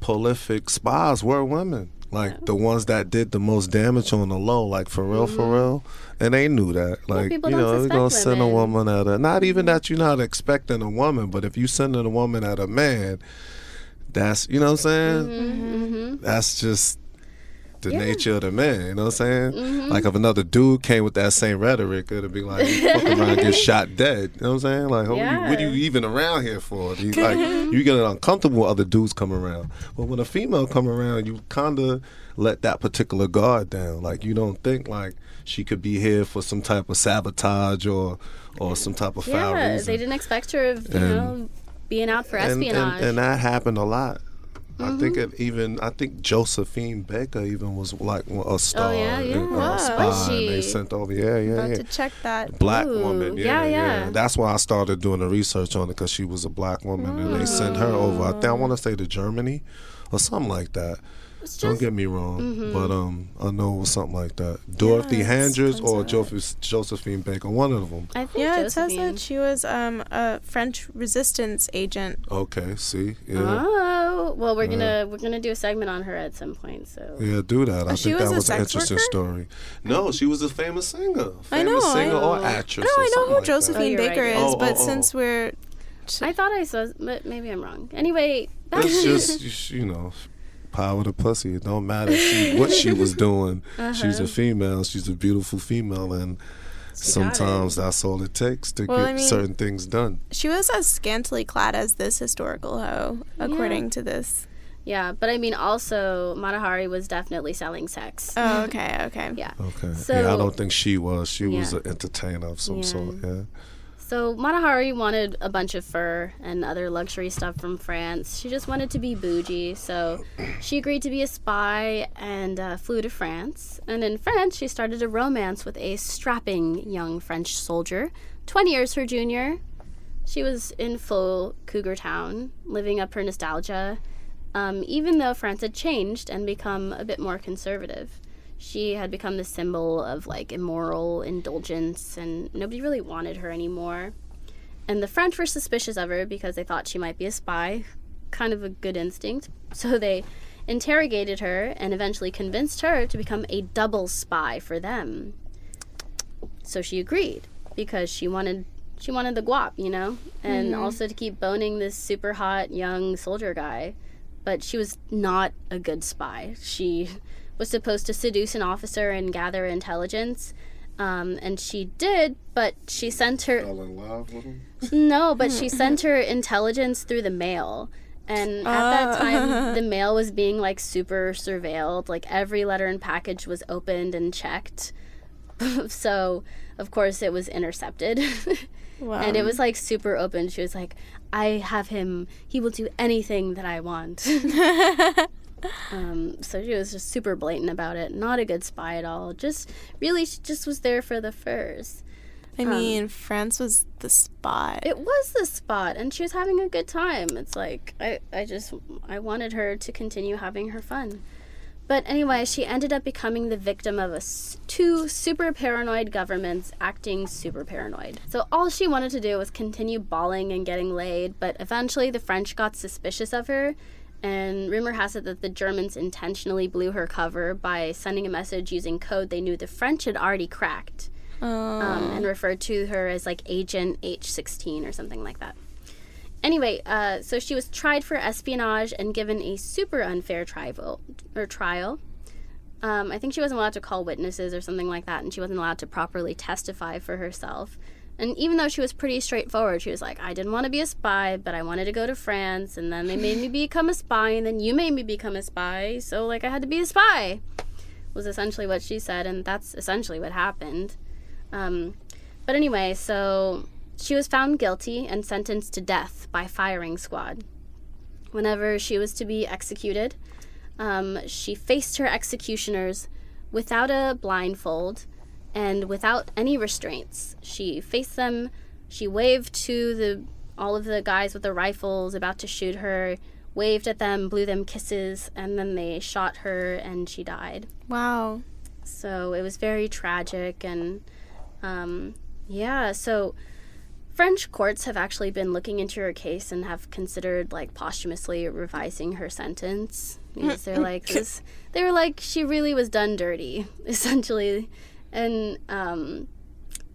prolific spies were women. Like the ones that did the most damage on the low, like for real, for real, and they knew that. Like
people
you know, we're gonna send a woman at a. Not even that you're not expecting a woman, but if you sending a woman at a man, that's you know what I'm saying.
Mm-hmm.
That's just the nature of the man. You know what I'm saying? Mm-hmm. Like if another dude came with that same rhetoric, it'd be like you fuck around get [laughs] shot dead. You know what I'm saying? Like, what, you, what are you even around here for? You, [laughs] like you get uncomfortable when other dudes come around. But when a female come around, you kind of let that particular guard down. Like you don't think like she could be here for some type of sabotage or or some type of foul
Yeah,
reason.
they didn't expect her of, you
And-
know, being out for
and, and,
espionage.
and that happened a lot. I
Mm-hmm.
think it even I think Josephine Baker even was like a star,
Oh, yeah, yeah.
and, uh.
Was
and they sent over. Yeah, yeah,
Have
yeah.
to check that.
Black
Ooh,
woman, yeah,
yeah,
yeah,
yeah.
That's why I started doing the research on it because she was a black woman, and they sent her over. I think I want to say to Germany or something like that.
It's
Don't get me wrong,
Mm-hmm.
but um, I know it was something like that. Dorothy
it's
Handress or. Joseph- Josephine Baker, one of them.
I think
Yeah, it says that she was um, a French resistance agent.
Okay, see, yeah,
Oh well, we're gonna we're gonna do a segment on her at some point. So
yeah, do that. I
she
think
was
that was an interesting
worker?
story. No, she was a famous singer, famous
I know, I
singer or
know.
actress.
No,
or
I know who
like.
Josephine
Oh, right,
Baker
you're
is,
right.
but
Oh, oh,
since
oh.
we're
I thought I saw, but maybe I'm wrong. Anyway, back
It's just [laughs] you know, power to pussy. It don't matter she, what she was [laughs] uh-huh. doing. She's a female. She's a beautiful female, and sometimes that's all it takes to
Well,
get
I mean-
certain things done.
she was as scantily clad as this historical hoe, according to this.
yeah, but I mean, also Mata Hari was definitely selling sex.
Oh, okay, okay. [laughs]
yeah.
Okay.
So-
yeah, I don't think she was. She was an entertainer of some
Yeah.
sort. Yeah.
So Mata Hari wanted a bunch of fur and other luxury stuff from France. She just wanted to be bougie, so she agreed to be a spy and uh, flew to France. And in France, she started a romance with a strapping young French soldier, 20 years her junior. She was in full cougar town, living up her nostalgia, um, even though France had changed and become a bit more conservative. She had become the symbol of like immoral indulgence, and nobody really wanted her anymore. And the French were suspicious of her because they thought she might be a spy. Kind of a good instinct. So they interrogated her and eventually convinced her to become a double spy for them. So she agreed because she wanted she wanted the guap, you know, and mm-hmm. also to keep boning this super hot young soldier guy. But she was not a good spy. She was supposed to seduce an officer and gather intelligence. Um, and she did, but she sent her
Fell in love with him.
no, but she [laughs] sent her intelligence through the mail. And at that time, the [laughs] mail was being like super surveilled. Like every letter and package was opened and checked. [laughs] so, of course, it was intercepted.
Wow.
and it was like super open. She was like, I have him, he will do anything that I want. Um, so she was just super blatant about it. Not a good spy at all. Just really, she just was there for the furs.
I mean, France was the spot.
It was the spot, and she was having a good time. It's like I, I just, I wanted her to continue having her fun. But anyway, she ended up becoming the victim of a s- two super paranoid governments acting super paranoid. So all she wanted to do was continue balling and getting laid, but eventually the French got suspicious of her. And rumor has it that the Germans intentionally blew her cover by sending a message using code they knew the French had already cracked um, and referred to her as like Agent H16 or something like that. Anyway, uh, so she was tried for espionage and given a super unfair trial. Or trial. Um, I think she wasn't allowed to call witnesses or something like that, and she wasn't allowed to properly testify for herself. And even though she was pretty straightforward, she was like, I didn't want to be a spy, but I wanted to go to France, and then they made me [laughs] become a spy, and then you made me become a spy, so like I had to be a spy. Was essentially what she said, and that's essentially what happened. Um, but anyway, so she was found guilty and sentenced to death by firing squad. Whenever she was to be executed, um, she faced her executioners without a blindfold and without any restraints. She faced them. She waved to the all of the guys with the rifles about to shoot her, waved at them, blew them kisses, and then they shot her and she died.
wow.
So it was very tragic and um, yeah, so French courts have actually been looking into her case and have considered like posthumously revising her sentence [laughs] because they're like this they were like she really was done dirty [laughs] essentially and um,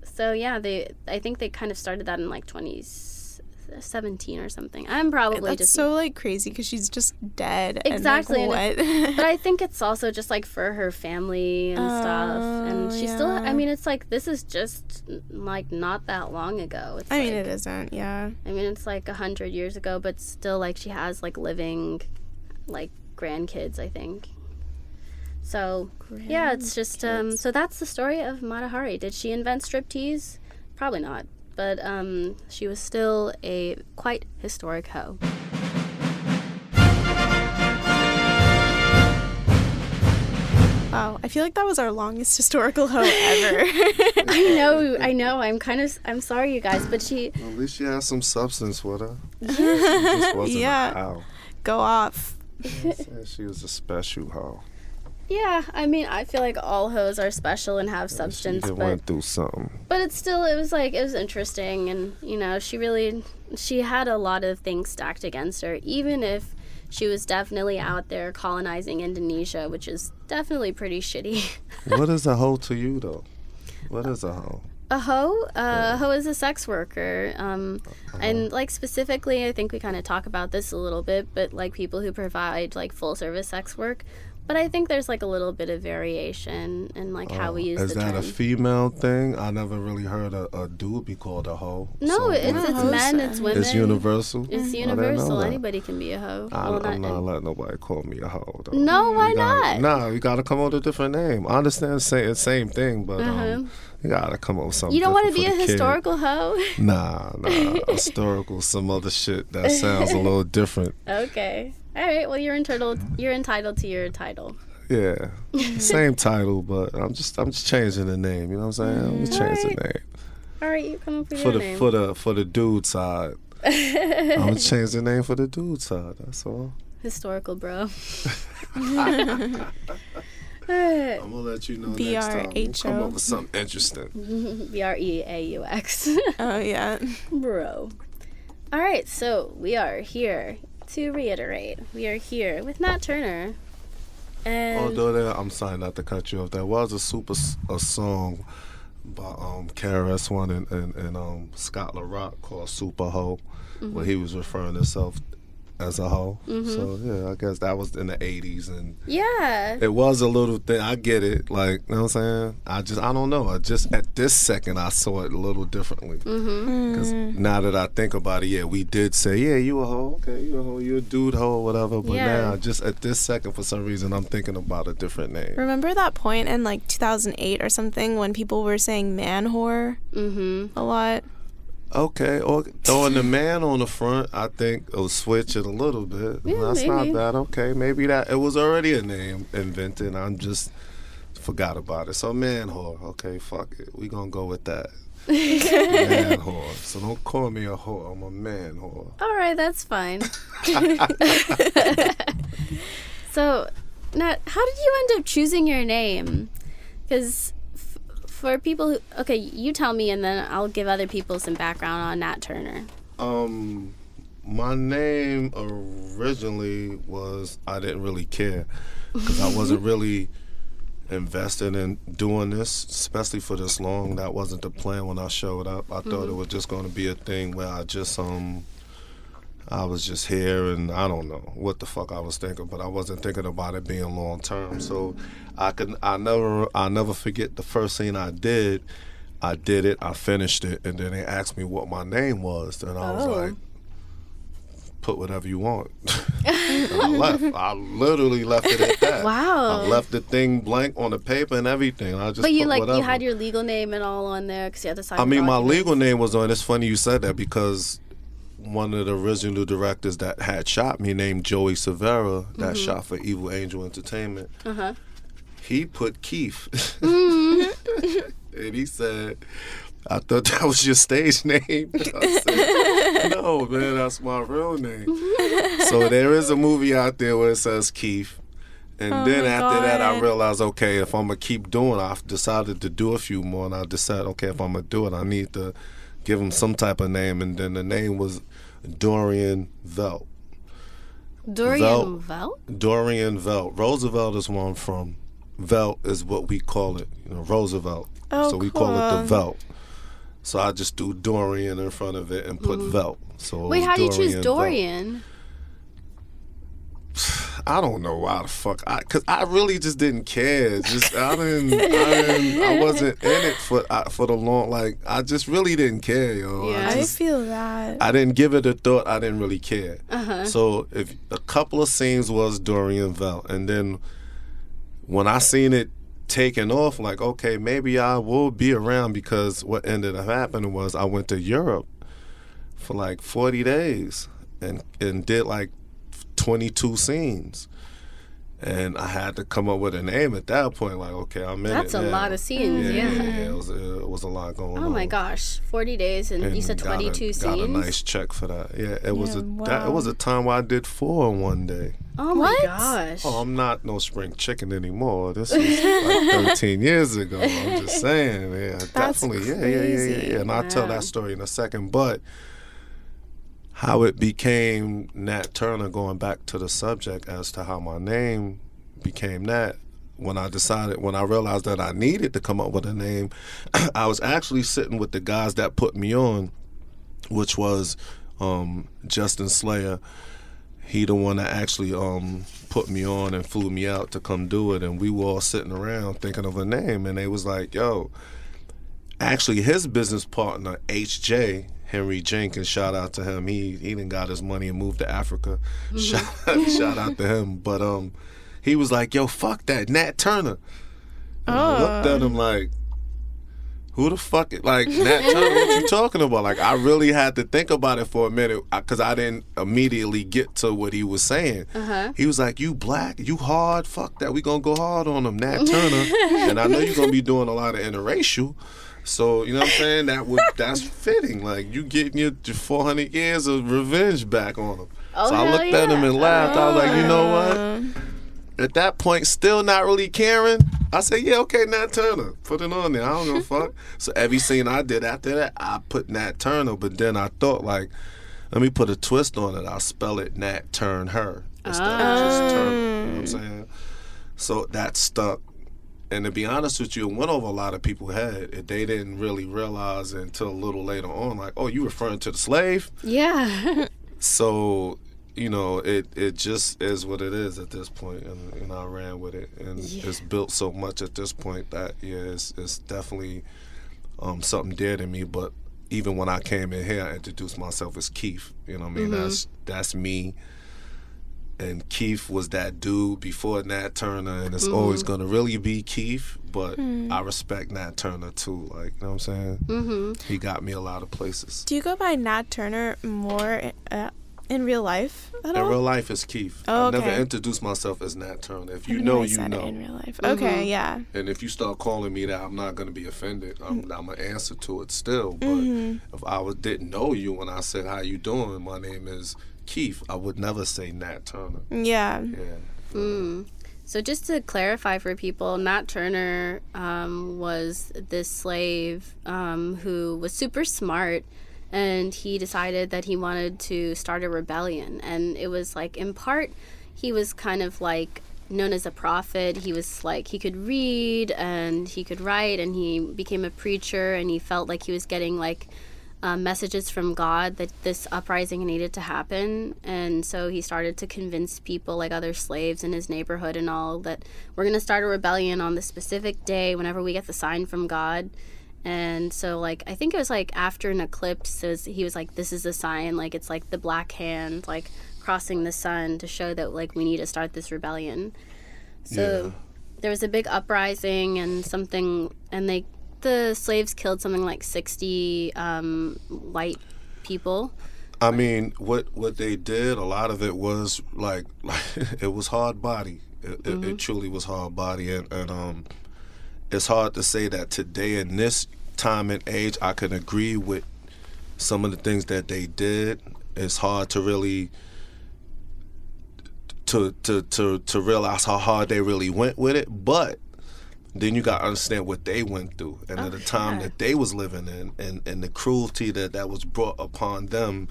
so yeah they I think they kind of started that in like 2017 or something I'm probably
That's
just
so like crazy because she's just dead.
Exactly,
And,
and
like, what?
but I [laughs] think it's also just like for her family and stuff. And
Oh,
she still, I mean, it's like this is just like not that long ago. It's
I mean,
like,
it isn't. Yeah.
I mean, it's like a hundred years ago, but still, like she has like living, like grandkids. I think. So yeah, it's just um. So that's the story of Mata Hari. Did she invent striptease? Probably not. But um, she was still a quite historic hoe.
Wow. I feel like that was our longest historical hoe ever. [laughs] [laughs]
I know, I know. I'm kind of, I'm sorry, you guys, but she,
At least she has some substance with her. [laughs] She just wasn't
Yeah.
a.
Go off.
She was a special hoe.
Yeah. I mean, I feel like all hoes are special and have substance,
done
but
went through something.
but it's still, it was like it was interesting, and you know, she really, she had a lot of things stacked against her, even if she was definitely out there colonizing Indonesia, which is definitely pretty shitty. [laughs]
what is a hoe to you though? What is a hoe?
a hoe uh, a hoe is a sex worker um, and like specifically i think we kind of talk about this a little bit but like people who provide like full service sex work but i think there's like a little bit of variation in like how we use
Oh, Is
the
that
term
a female thing? I never really heard a, a dude be called a hoe.
no
So
it's, it's men it's women
it's universal.
it's
I didn't know
universal
that.
anybody can be a hoe
I,
Well,
I'm
not-
letting nobody call me a hoe. Though.
no why
You gotta-
not
Nah, you gotta come up with a different name. I understand the same, same thing, but
Uh-huh.
um, you gotta come up with something.
you don't want to be a
for the kid.
historical hoe
Nah, nah, [laughs] historical, some other shit that sounds a little different.
okay all right well you're entitled you're entitled to your title
Yeah, same title, but I'm just I'm just changing the name. You know what I'm saying? I'm just changing the name
all right you come up with
for
your
the
name
for the for the dude side. [laughs] I'm gonna change the name for the dude side. That's all.
historical bro [laughs] [laughs]
I'm gonna let you know next time. We'll come
BRHO.
up with something interesting.
B R E A U X.
Oh yeah.
Bro. All right, so we are here to reiterate. We are here with Nat Turner. And
Although there, I'm sorry not to cut you off. There was a super a song by um KRS One and, and, and um Scott La Rock called Super Ho,
Mm-hmm.
where he was referring to himself as a whole.
Mm-hmm.
So yeah, I guess that was in the '80s, and
Yeah.
it was a little thing. I get it. Like, you know what I'm saying? I just, I don't know. I just at this second, I saw it a little differently.
Mm-hmm.
Because now that I think about it, yeah, we did say, yeah, you a hoe, okay, you a hoe, you a dude hoe, whatever. But
Yeah.
now, just at this second, for some reason, I'm thinking about a different name.
Remember that point in like 2008 or something when people were saying man whore
Mm-hmm.
a lot?
Okay, or throwing the man on the front, I think it'll switch it a little bit.
Yeah,
That's
maybe.
not bad. Okay, maybe that it was already a name invented. I'm just forgot about it. So man whore. Okay, fuck it. We gonna go with that. man whore. So don't call me a whore. I'm a man whore.
All right, that's fine. [laughs] [laughs] so, now, how did you end up choosing your name? Because for people who, okay, you tell me, and then I'll give other people some background on Nat Turner.
Um, my name originally was I didn't really care because I wasn't [laughs] really invested in doing this, especially for this long. That wasn't the plan when I showed up. I thought it was just going to be a thing where I just um. I was just here and I don't know what the fuck I was thinking, but I wasn't thinking about it being long term. So I could I never I never forget the first scene I did. I did it, I finished it, and then they asked me what my name was, and I was
Oh.
like, "Put whatever you want." and [laughs] I left. I literally left it at that.
Wow.
I left the thing blank on the paper and everything. I just
But you like
whatever.
you had your legal name and all on there because you had to sign.
I mean, my legal name was on. It's funny you said that because one of the original directors that had shot me, named Joey Silvera, that shot for Evil Angel Entertainment,
Mm-hmm. Uh-huh.
he put Keith, [laughs]
Mm-hmm.
and he said. I thought that was your stage [laughs] name. I said, no, man, that's my real name. so there is a movie out there where it says Keith. And
Oh
then after that, I realized, okay, if I'm gonna keep doing, it, I've decided to do a few more, and I decided, okay, if I'm gonna do it, I need to give him some type of name, and then the name was Dorian Velt.
Dorian
Vel-
Velt.
Dorian Velt. Roosevelt is where I'm from. Velt is what we call it, you know, Roosevelt.
Oh,
so we call it the. Velt. So I just do Dorian in front of it and put mm. Velt. So.
Wait, how do you choose
Velt. I don't know why the fuck I cuz I really just didn't care. Just I didn't I, didn't, I [laughs] wasn't in it for I, for the long like I just really didn't care, yo.
Yeah.
I
I
just
feel that.
I didn't give it a thought. I didn't really care.
Uh-huh.
So if a couple of scenes was Dorian Velt, and then when I seen it taking off, like okay, maybe I will be around because what ended up happening was I went to Europe for like forty days and and did like twenty two scenes. And I had to come up with a name at that point. Like, okay, I'm in
That's
it
a
now.
lot of scenes.
Yeah,
Yeah.
yeah, yeah, It was it was a lot going on.
Oh my gosh, forty days, and, you said
got a-
twenty-two
Got a
scenes.
nice check for that. Yeah, it was a
Yeah,
that, it was a time where I did four in one day.
oh my
What?
gosh.
Oh, I'm not no spring chicken anymore. This was like [laughs] 13 years ago. I'm just saying. Yeah, definitely. Yeah, yeah, yeah, yeah,
crazy.
yeah. And I'll tell that story in a second. But how it became Nat Turner, going back to the subject as to how my name became Nat. When I decided, when I realized that I needed to come up with a name, [clears throat] I was actually sitting with the guys that put me on, which was um, Justin Slayer. He the one that actually um put me on and flew me out to come do it. And we were all sitting around thinking of a name. And they was like yo actually his business partner hj henry jenkins shout out to him he he didn't got his money and moved to africa [laughs] shout, [laughs] shout out to him but um he was like yo fuck that nat turner and I looked at him like who the fuck it like Nat Turner? What you [laughs] talking about? Like I really had to think about it for a minute because I didn't immediately get to what he was saying.
Uh-huh.
He was like, "You black, you hard, fuck that. We gonna go hard on him, Nat Turner." and I know you're gonna be doing a lot of interracial. So you know what I'm saying? That would that's fitting. Like you getting your 400 years of revenge back on him.
Oh,
so I looked at him and laughed. I was like, you know what? Oh. At that point, still not really caring. I said, yeah, okay, Nat Turner. Put it on there. I don't give a [laughs] fuck. So every scene I did after that, I put Nat Turner. But then I thought, like, let me put a twist on it. I'll spell it Nat Turn Her instead of just Turner. You know what I'm oh. saying? So that stuck. And to be honest with you, it went over a lot of people's head. They didn't really realize until a little later on, like, oh, you referring to the slave?
Yeah. [laughs]
So you know, it it just is what it is at this point, and, and I ran with it, and
Yeah.
it's built so much at this point that yeah, it's, it's definitely um, something dear to me. But even when I came in here, I introduced myself as Keith. You know, what I mean,
Mm-hmm.
that's that's me. And Keith was that dude before Nat Turner, and it's
Mm-hmm.
always gonna really be Keith. But I respect Nat Turner too. Like, you know what I'm saying?
Mm-hmm.
He got me a lot of places.
Do you go by Nat Turner more uh, in real life at
In
all?
real life, it's Keith.
Oh,
I never introduced myself as Nat Turner. If you know,
I
you
said it
know.
in real life.
Mm-hmm.
Okay, yeah.
And if you start calling me that, I'm not gonna be offended. I'm,
Mm.
I'm gonna answer to it still. But
Mm-hmm.
if I was, didn't know you when I said how you doing, my name is Keith. I would never say Nat Turner.
Yeah.
Yeah.
Mm. So just to clarify for people, Nat Turner um, was this slave um, who was super smart, and he decided that he wanted to start a rebellion. And it was like, in part, he was kind of like known as a prophet. He was like he could read and he could write, and he became a preacher, and he felt like he was getting like um, messages from God that this uprising needed to happen. And so he started to convince people, like other slaves in his neighborhood and all, that we're going to start a rebellion on this specific day whenever we get the sign from God. And so, like, I think it was like after an eclipse, was, he was like, This is a sign. Like, it's like the black hand, like crossing the sun to show that, like, we need to start this rebellion. So
Yeah.
there was a big uprising and something, and they the slaves killed something like sixty um, white people.
I mean, what what they did, a lot of it was like, like [laughs] it was hard body. It, it,
Mm-hmm.
it truly was hard body, and, and um, it's hard to say that today in this time and age, I can agree with some of the things that they did. It's hard to really to to to to realize how hard they really went with it, but then you got to understand what they went through and at the time that they was living in and, and the cruelty that that was brought upon them.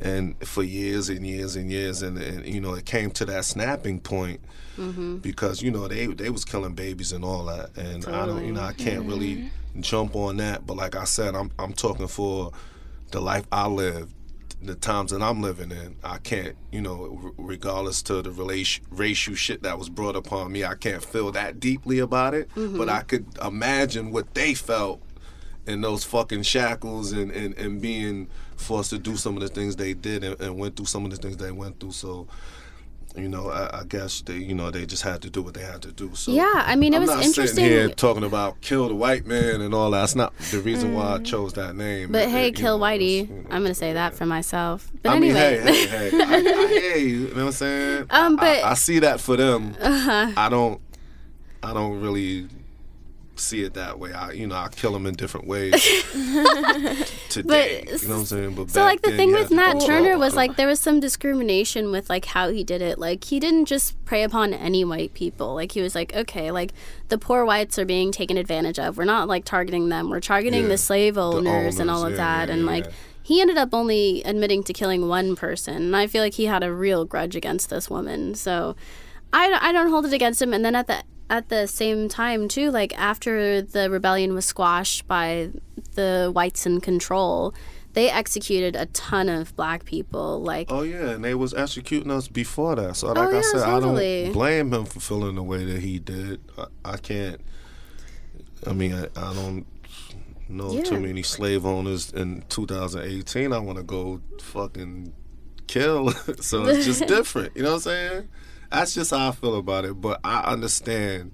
And for years and years and years and, and you know it came to that snapping point mm-hmm. because you know they they was killing babies and all that. And I don't you know I can't really mm-hmm. jump on that but like I said I'm I'm talking for the life I lived the times that I'm living in, I can't, you know, r- regardless to the relation, racial shit that was brought upon me, I can't feel that deeply about it. Mm-hmm. But I could imagine what they felt in those fucking shackles and, and, and being forced to do some of the things they did and, and went through some of the things they went through. So, you know, I, I guess they, you know, they just had to do what they had to do. So
Yeah, I mean, it
I'm
was
not
interesting.
sitting here talking about kill the white man and all that. That's not the reason why I chose that name.
Mm. but
It-
hey,
it,
kill
know,
Whitey.
you know,
I'm gonna say that for myself. But
I
anyway,
mean, hey, hey, hey. I, I [laughs] hear you. You know what I'm saying?
Um, but-.
I, I see that for them. Uh-huh. I don't. I don't really see it that way. I, you know, I kill them in different ways [laughs] today.
But-
you know what I'm saying? But
So like the thing with
to
Nat
oh,
Turner
oh,
was
oh.
like there was some discrimination with like how he did it. Like he didn't just prey upon any white people. Like he was like, okay, like the poor whites are being taken advantage of. We're not like targeting them. We're targeting
Yeah,
the slave owners, and
owners,
all of
yeah,
that.
yeah,
and like he ended up only admitting to killing one person. And I feel like he had a real grudge against this woman. So I, I don't hold it against him. And then at the at the same time too, like after the rebellion was squashed by the whites in control, they executed a ton of black people. Like
Oh yeah, and they was executing us before that. So like oh, I
Oh, yeah,
said,
totally.
I don't blame him for feeling the way that he did. I, I can't. I mean, I, I don't know
Yeah.
too many slave owners in 2018. I want to go fucking kill. [laughs] so it's just [laughs] different. You know what I'm saying? That's just how I feel about it. But I understand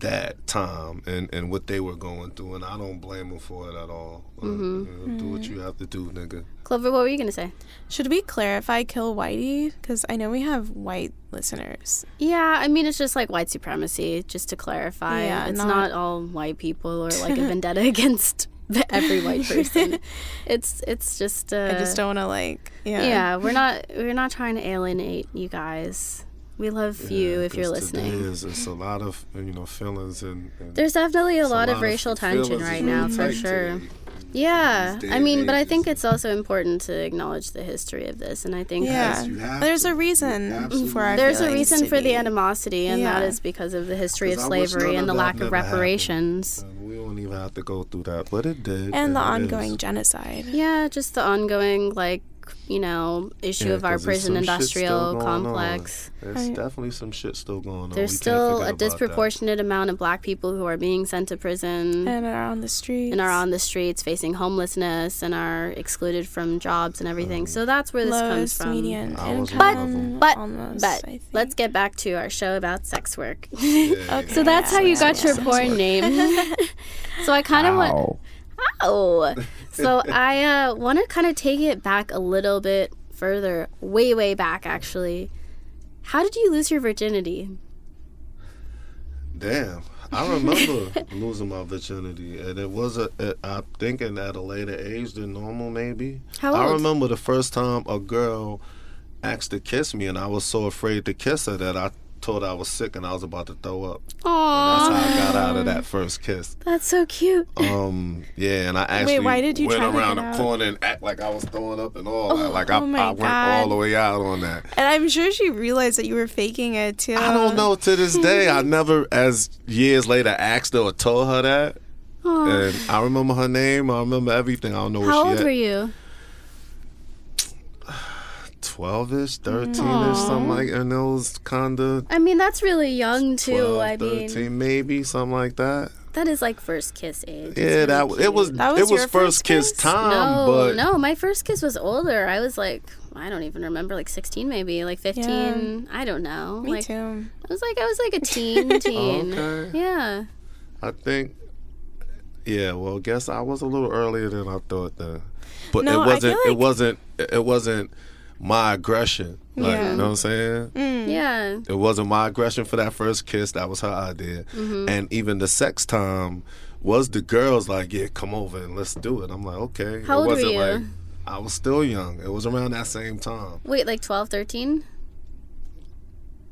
that time and, and what they were going through, and I don't blame them for it at all. Uh,
Mm-hmm.
you know, do what you have to do, nigga.
Clover, what were you gonna say?
Should we clarify kill Whitey? Because I know we have white listeners.
Yeah, I mean it's just like white supremacy. Just to clarify,
Yeah,
it's
not-
not, all white people or like a [laughs] vendetta against every white [laughs] person. It's it's just. Uh,
I just don't want to like. Yeah.
Yeah, we're not we're not trying to alienate you guys. We love you if you're
'cause today
listening.
is- it's a lot of you know feelings and, and
There's definitely a
it's
lot of racial tension right now, for sure.
today.
Yeah, I mean, but I think it's also important to acknowledge the history of this, and I think
Yeah.
Yes,
There's
to.
a reason for our
there's a reason for the animosity, and that
Yeah.
is because of the history of slavery
none
and the lack of reparations.
And we don't even have to go through that, but it did.
And the
it is.
ongoing genocide.
Yeah, just the ongoing like you know, issue
Yeah,
of our prison
some shit still
industrial
going on.
complex.
There's
Right.
definitely some shit still going on.
There's
We
still a
about that.
disproportionate amount of black people who are being sent to prison
and are on the streets.
and are on the streets facing homelessness and are excluded from jobs and everything. So mm-hmm. that's where this comes from.
median
I was
income.
one of 'em.
But
almost,
but let's get back to our show about sex work.
Yeah,
Okay. [laughs]
so that's how you got your porn name. [laughs] so I kind of want Oh, [laughs] so I uh, want to kind of take it back a little bit further, way, way back, actually. How did you lose your virginity?
Damn. I remember [laughs] losing my virginity, and it was a. It, I'm thinking at a later age than normal, maybe.
How old?
I remember the first time a girl asked to kiss me, and I was so afraid to kiss her that I told her I was sick and I was about to throw up. And that's how I got out of that first kiss.
that's so cute.
Um, yeah, and I actually Wait,
why did you
went
try to
around the corner and act like I was throwing up and all that. Like I,
oh
I went
God.
all the way out on that.
and I'm sure she realized that you were faking it too.
I don't know to this day. I [laughs] never, as years later, asked her or told her that.
Aw.
And I remember her name. I remember everything. I don't know where
How
she
old
at.
were you?
12ish, 13ish, something like And it was kind of
I mean, that's really young too.
12,
I
13,
mean,
maybe, something like that.
that is like first kiss age.
Yeah,
really
that w- it was.
That was
it was
your
first
first
kiss
kiss?
time,
No,
but
no, my first kiss was older. I was like, I don't even remember, like 16 maybe, like 15. Yeah. I don't know.
Me
like,
too.
I was like, I was like a teen, [laughs] teen.
Okay.
Yeah.
I think, yeah. Well, guess I was a little earlier than I thought. Then, but
No,
it wasn't.
feel
It
like-
wasn't. It wasn't my aggression. Like
Yeah.
you know what I'm saying.
Mm.
Yeah.
It wasn't my aggression for that first kiss. That was her idea.
Mm-hmm.
And even the sex time was the girls like, yeah, come over and let's do it. I'm like, okay.
How
it
old were
wasn't
you?
like I was still young. It was around that same time.
Wait, like 12, 13?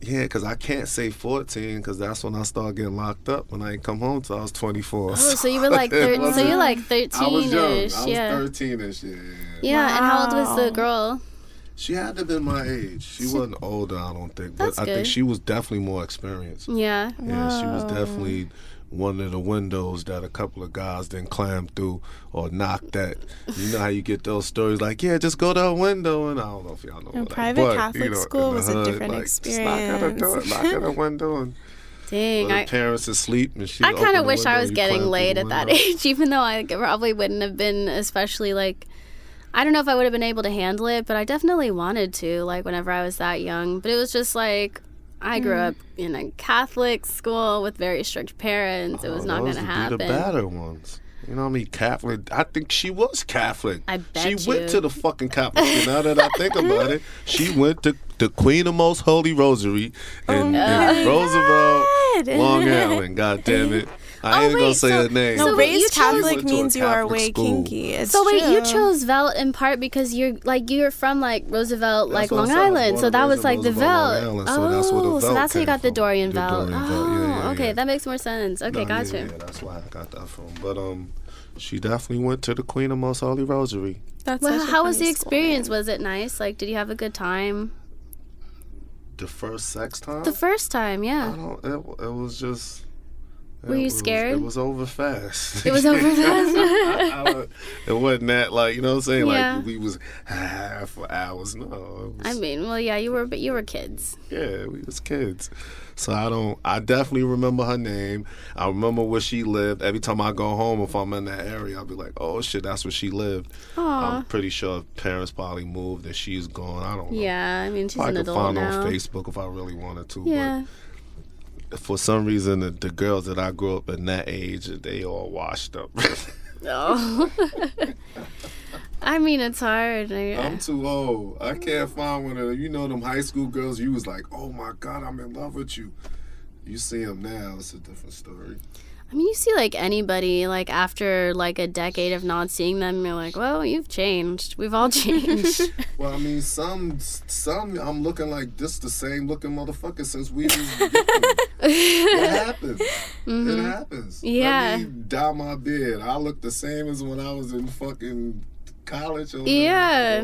Yeah, because I can't say 14 because that's when I started getting locked up when I ain't come home till I was 24.
Oh, so you were like, [laughs]
It
thir- so you're like
I was young.
13ish.
I was
Yeah.
13ish. Yeah.
Yeah, and how old was the girl?
She had to have been my age. She wasn't older, I don't think. But
That's
I
good.
think she was definitely more experienced.
Yeah.
Yeah, she was definitely one of the windows that a couple of guys didn't climb through or knock that. You know how you get those stories like, yeah, just go to a window, and I don't know if y'all know.
And
that,
private
but,
Catholic
you know,
school
in the
was a different
like, Just knock at a door,
experience.
knock at a window, and [laughs]
Dang.
the
I,
parents asleep, and she.
I kind of wish
window,
I was getting laid at that [laughs] age, even though I probably wouldn't have been especially like. I don't know if I would have been able to handle it, but I definitely wanted to, like, whenever I was that young. But it was just like, I grew
Mm.
up in a Catholic school with very strict parents. It was
Oh,
not going to happen.
Be the better ones. You know what I mean? Catholic. I think she was Catholic.
I bet
she went to the fucking Catholic. school. now that I think about it, [laughs] she went to the Queen of Most Holy Rosary
Oh
in, in Roosevelt. Long [laughs] Island. God damn it! I ain't
Oh,
gonna
wait,
say
so-
her name.
No,
wait, you
raised
chose-
Catholic
Went to a
means you are way
school.
kinky. It's
So wait, you chose Velt in part because you're like you're from like Roosevelt,
That's
like Long
said, I was
Island, so that was like the
Roosevelt, Long
Velt.
Island,
oh,
so that's where the
so that's how you got the
from.
Dorian
The
Velt.
Dorian Velt,
Oh,
yeah, yeah,
okay,
yeah.
that makes more sense. Okay,
No,
gotcha.
Yeah, yeah, that's why I got that from. But um, she definitely went to the Queen of Most Holy Rosary.
That's
Well,
such a
how was the
funny school
experience? Was it nice? Like, did you have a good time?
The first sex time.
The first time, yeah.
I
yeah.
don't. It, it was just.
Were you
was-
scared?
It was over fast.
It was over [laughs] fast?
I it wasn't that like you know what I'm saying.
Yeah.
Like we was ah, for hours. No. Was,
I mean, well, yeah, you were, but you were kids.
yeah, we was kids. So I don't. I definitely remember her name. I remember where she lived. Every time I go home, if I'm in that area, I'll be like, "Oh shit, that's where she lived."
Aw.
I'm pretty sure parents probably moved and she's gone. I don't know.
Yeah, I mean, she's an adult.
I could find
now.
on Facebook if I really wanted to.
Yeah.
But for some reason, the, the girls that I grew up in that age, they all washed up. [laughs]
Oh. [laughs] I mean, it's hard. I,
I'm too old. I can't find one of them. You know them high school girls. You was like, oh my god, I'm in love with you. You see them now, it's a different story.
I mean, you see like anybody like after like a decade of not seeing them, you're like, well, you've changed. We've all [laughs] changed. [laughs]
Well, I mean, some some I'm looking like this the same looking motherfucker since we it [laughs] happens. It happens.
Mm-hmm. Yeah.
Let me dye my beard. I look the same as when I was in fucking college. Or
Yeah.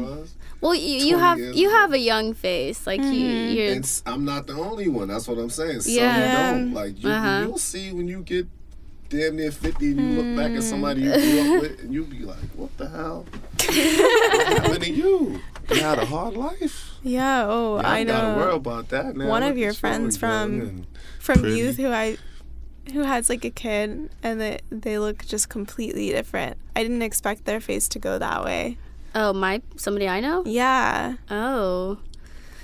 well, you, you have you
ago.
have a young face. Like you, you're.
And I'm not the only one. That's what I'm saying. Some
Yeah.
don't. Like you,
Uh-huh.
you'll see when you get damn near 50 and you look back at hmm. somebody you grew up with and you be like, what the hell? what happened to you? You had a hard life.
Yeah. Oh,
You
I
ain't gotta worry
know.
about that now.
One of your friends from- From
pretty.
youth who I, who has like a kid, and they they look just completely different. I didn't expect their face to go that way.
Oh, my somebody I know.
Yeah.
Oh,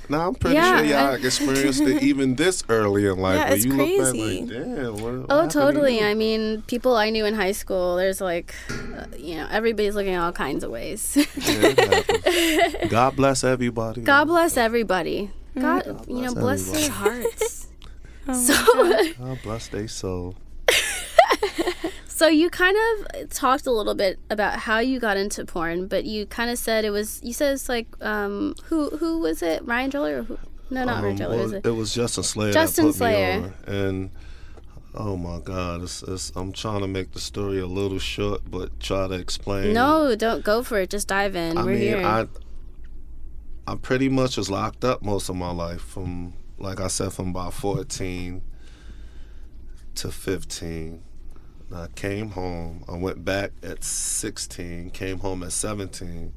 Now I'm pretty
Yeah,
sure y'all
I-
experienced it [laughs] even this early in life.
Yeah, it's
you
crazy.
look back like, damn. What, what
oh,
happened
totally.
you?"
I mean, people I knew in high school. There's like, uh, you know, everybody's looking all kinds of ways.
Yeah. [laughs] God bless everybody.
God bless everybody. God, you know,
bless
bless their hearts. [laughs]
Oh my
so,
God bless their soul.
So you kind of talked a little bit about how you got into porn, but you kind of said it was. You said it's like, um, who who was it? Ryan Joller? Or who? No, not Ryan
Um,
Joller.
well,
Is it?
it was Justin Slayer
Justin Slayer.
and oh my God, it's, it's, I'm trying to make the story a little short, but try to explain.
No, don't go for it. Just dive in.
I
We're
mean,
here.
I I pretty much was locked up most of my life from, like I said, from about 14 to 15. I came home. I went back at 16. Came home at 17.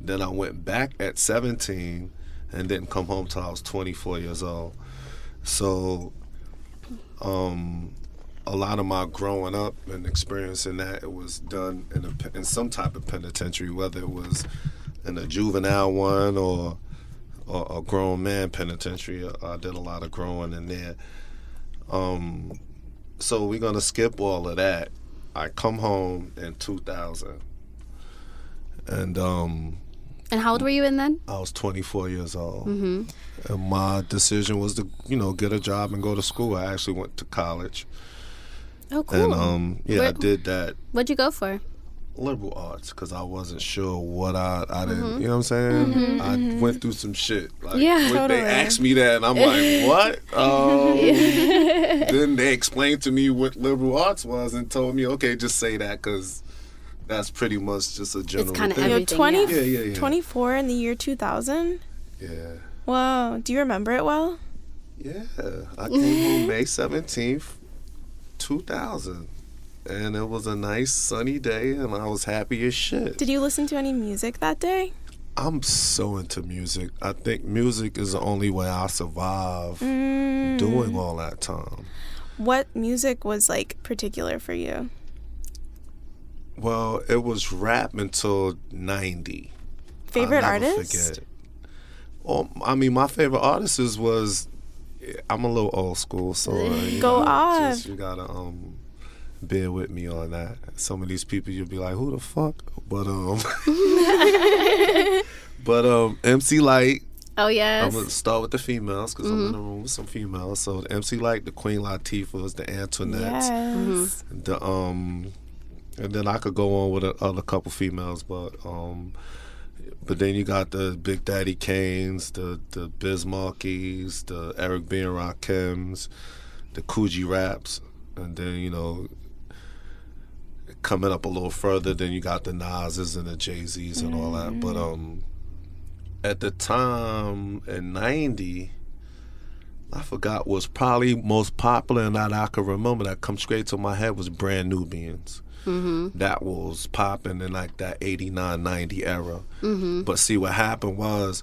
Then I went back at 17 and didn't come home till I was 24 years old. So, um, a lot of my growing up and experiencing that it was done in a in some type of penitentiary, whether it was in a juvenile one or or a grown man penitentiary. I did a lot of growing in there. Um, so we're gonna skip all of that. I come home in 2000, and um,
and how old were you in then?
I was 24 years old. And my decision was to, you know, get a job and go to school. I actually went to college.
Oh, cool.
And um, yeah, I did that
What'd you go for?
Liberal arts because I wasn't sure what I I didn't.
Mm-hmm.
You know what I'm saying? I went through some shit. Like,
Yeah.
when
Totally.
They asked me that, and I'm like, [laughs] what? Um, then they explained to me what liberal arts was and told me, okay, just say that because that's pretty much just a general it's
kinda
thing.
You're
Everything,
20,
yeah.
Yeah, yeah, yeah.
24 in the year 2000.
Yeah.
Wow. Do you remember it well?
Yeah, I came home May seventeenth, two thousand, and it was a nice sunny day, and I was happy as shit.
Did you listen to any music that day?
I'm so into music. I think music is the only way I survive
Mm.
doing all that time.
What music was like particular for you?
Well, it was rap until '90.
Favorite artist?
Forget. Oh, I mean, my favorite artist is- was. I'm a little old school, so uh,
Go
gotta
off.
Just, you gotta um, bear with me on that. Some of these people, you'll be like, "Who the fuck?" But um, [laughs] but um, MC Lyte.
Oh yes.
I'm gonna start with the females because I'm in
Mm-hmm.
the room with some females. So the MC Lyte, the Queen Latifahs, the Antoinettes,
Yes.
the um and then I could go on with a, other couple females, but um but then you got the Big Daddy Kanes, the the Biz Markies, the Eric B and Rakims, the Kool G Raps, and then you know coming up a little further, then you got the Nas's and the Jay Z's and all that. But um at the time in '90. I forgot was probably most popular and that I can remember that come straight to my head was Brand Nubians. Mm-hmm. That was popping in like that 89, 90 era. Mm-hmm. But see, what happened was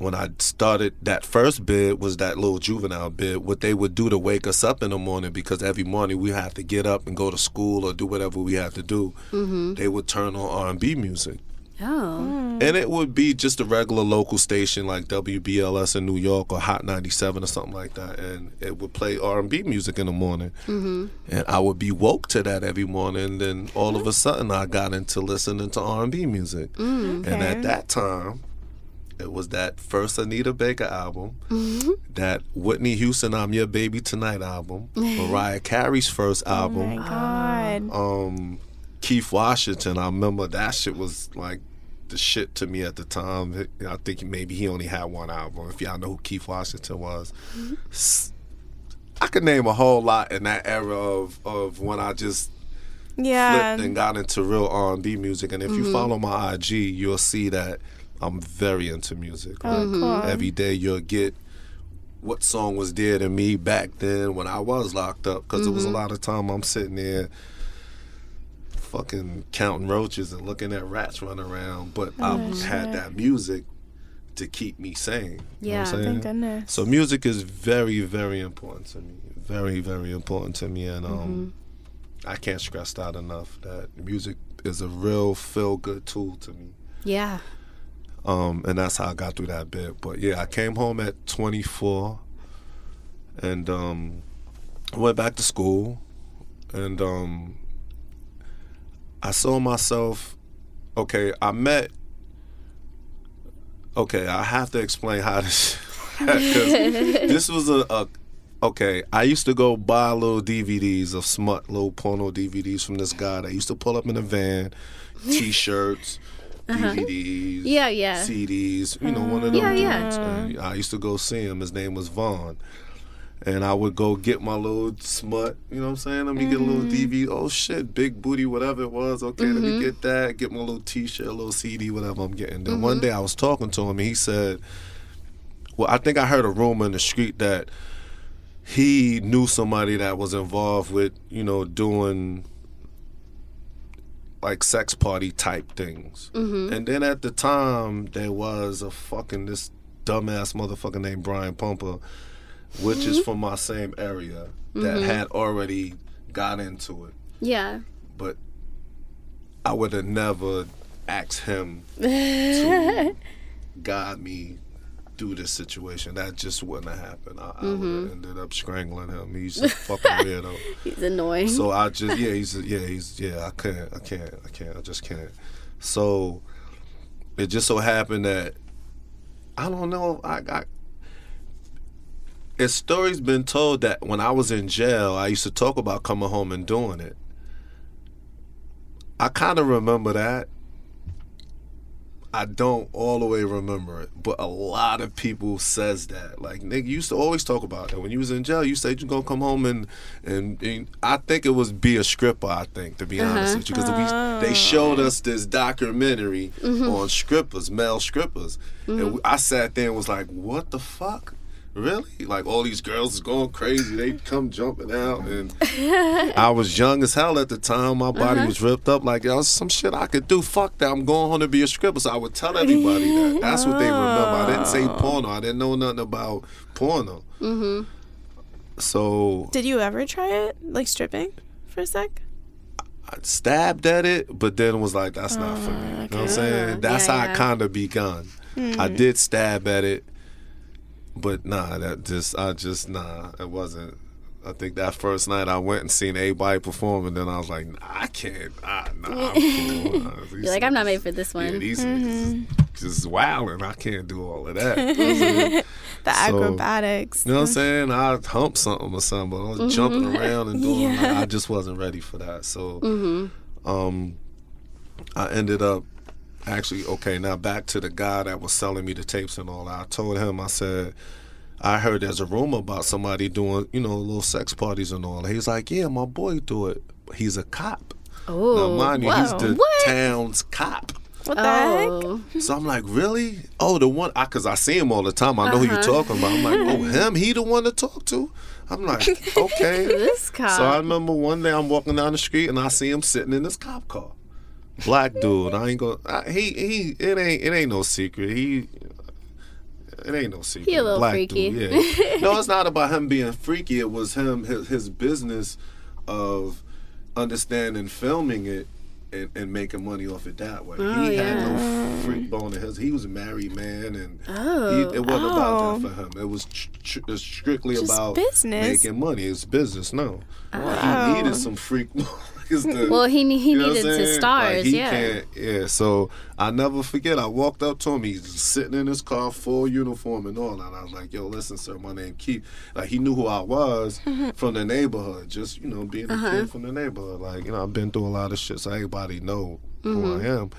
when I started that first bid was that little juvenile bid. What they would do to wake us up in the morning because every morning we have to get up and go to school or do whatever we have to do. Mm-hmm. They would turn on R&B music.
oh.
And it would be just a regular local station like WBLS in New York or Hot 97 or something like that. And it would play R&B music in the morning. Mm-hmm. And I would be woke to that every morning. And Then all of a sudden I got into listening to R&B music. And
Okay.
at that time, it was that first Anita Baker album, mm-hmm. that Whitney Houston I'm Your Baby Tonight album, [laughs] Mariah Carey's first
Oh
album
my god.
um Keith Washington. I remember that shit was like the shit to me at the time. I think maybe he only had one album. If y'all know who Keith Washington was, mm-hmm. I could name a whole lot in that era of of when I just
yeah.
flipped and got into real R and B music. And if you mm-hmm. follow my IG, you'll see that I'm very into music.
Oh, cool.
Every day you'll get what song was dear to me back then when I was locked up because it was a
Mm-hmm.
lot of time I'm sitting there fucking counting roaches and looking at rats run around, but I had that music to keep me sane. You know what I'm
Yeah,
saying?
Thank goodness.
So music is very, very important to me. Very, very important to me, and um, I can't stress that enough. That music is a real feel good tool to me.
Yeah.
Um, and that's how I got through that bit. But yeah, I came home at 24, and um, went back to school, and um, I saw myself. Okay, I met. Okay, I have to explain how this. [laughs] this was a, a. Okay, I used to go buy little DVDs of smut, little porno DVDs from this guy that used to pull up in a van, [laughs] Uh-huh. T-shirts, DVDs,
Yeah, yeah.
CDs, you know, one of them
Yeah, yeah.
dudes. I used to go see him. His name was Vaughn. And I would go get my little smut, you know what I'm saying? Let me get a little DVD. Mm. Oh shit, big booty, whatever it was. Okay, let me mm-hmm. get that. Get my little T-shirt, a little CD, whatever I'm getting. Then one mm-hmm. day I was talking to him, and he said, "Well, I think I heard a rumor in the street that he knew somebody that was involved with, you know, doing like sex party type things. Mm-hmm. And then at the time, there was a fucking this dumbass motherfucker named Brian Pumper, which is mm-hmm. from my same area, that mm-hmm. had already got into it.
Yeah.
But I would have never asked him [laughs] to guide me through this situation. That just wouldn't have happened. I, I would mm-hmm. have ended up strangling him. He's a fucking [laughs] weirdo.
He's annoying.
So I just yeah he's yeah he's yeah I can't I can't I can't I just can't. So it just so happened that I don't know I got. It's stories been told that when I was in jail, I used to talk about coming home and doing it. I kind of remember that. I don't all the way remember it, but a lot of people says that. Like nigga, used to always talk about it. when you was in jail. You said you're gonna come home and and, and I think it was be a stripper. I think to be honest uh-huh. with you, because they oh. showed us this documentary mm-hmm. on strippers, male strippers, and mm-hmm. I sat there and was like, what the fuck. Really? Like all these girls is going crazy. They come jumping out, and [laughs] I was young as hell at the time. My body was ripped up. Like that was some shit I could do. Fuck that. I'm going home to be a stripper. So I would tell everybody that. That's what they remember. I didn't say porno. I didn't know nothing about porno. Mm-hmm. So
Did you ever try it, like stripping, for a sec?
I stabbed at it, but then was like, that's not for me. You know what I'm saying? That's
Yeah,
how
yeah.
I kind of begun. I did stab at it, but nah, that just, I just, nah, it wasn't. I think that first night I went and seen everybody perform, and then I was like, nah, I can't, ah, nah, I'm cool. [laughs] Nah,
You're like, I'm not made for this
Yeah,
one.
these niggas just wilding. I can't do all of that. [laughs] You know what I'm saying? [laughs]
The
So-
acrobatics.
You know what I'm saying? I hump something or something, but I was jumping around and doing. like, I just wasn't ready for that. So, um, I ended up actually okay. Now back to the guy that was selling me the tapes and all. I told him, I said, I heard there's a rumor about somebody doing, you know, little sex parties and all. He's like, yeah, my boy do it. He's a cop.
Oh, Now,
mind you, he's the
What?
town's cop.
What the heck?
oh.
So I'm like, really? Oh, the one, I, cause I see him all the time. I know who you're uh-huh. talking about. I'm like, oh, him? He the one to talk to? I'm like, [laughs] okay.
This cop.
so I remember one day I'm walking down the street and I see him sitting in this cop car. Black dude. I ain't gonna. I, he he. It ain't it ain't no secret. He. It ain't no secret.
He a little
Black
freaky.
Dude, yeah. [laughs] no, it's not about him being freaky. It was him his, his business of understanding filming it and, and making money off it that way.
Oh,
he had no freak bone in his. He was a married man, and
Oh.
he, it wasn't about
Oh.
that for him. It was tr- tr- strictly
Just
about
business.
making money. It's business. No, he needed oh. some freak. [laughs] is the-
Well, he he
you know
needed to stars,
Like, he
yeah.
Can't, yeah. So I never forget. I walked up to him. He's sitting in his car, full uniform and all. And I was like, "Yo, listen, sir, my name Keith." Like he knew who I was [laughs] from the neighborhood. Just you know, being a
Uh-huh.
kid from the neighborhood. Like you know, I've been through a lot of shit, so everybody know
Mm-hmm.
who I am.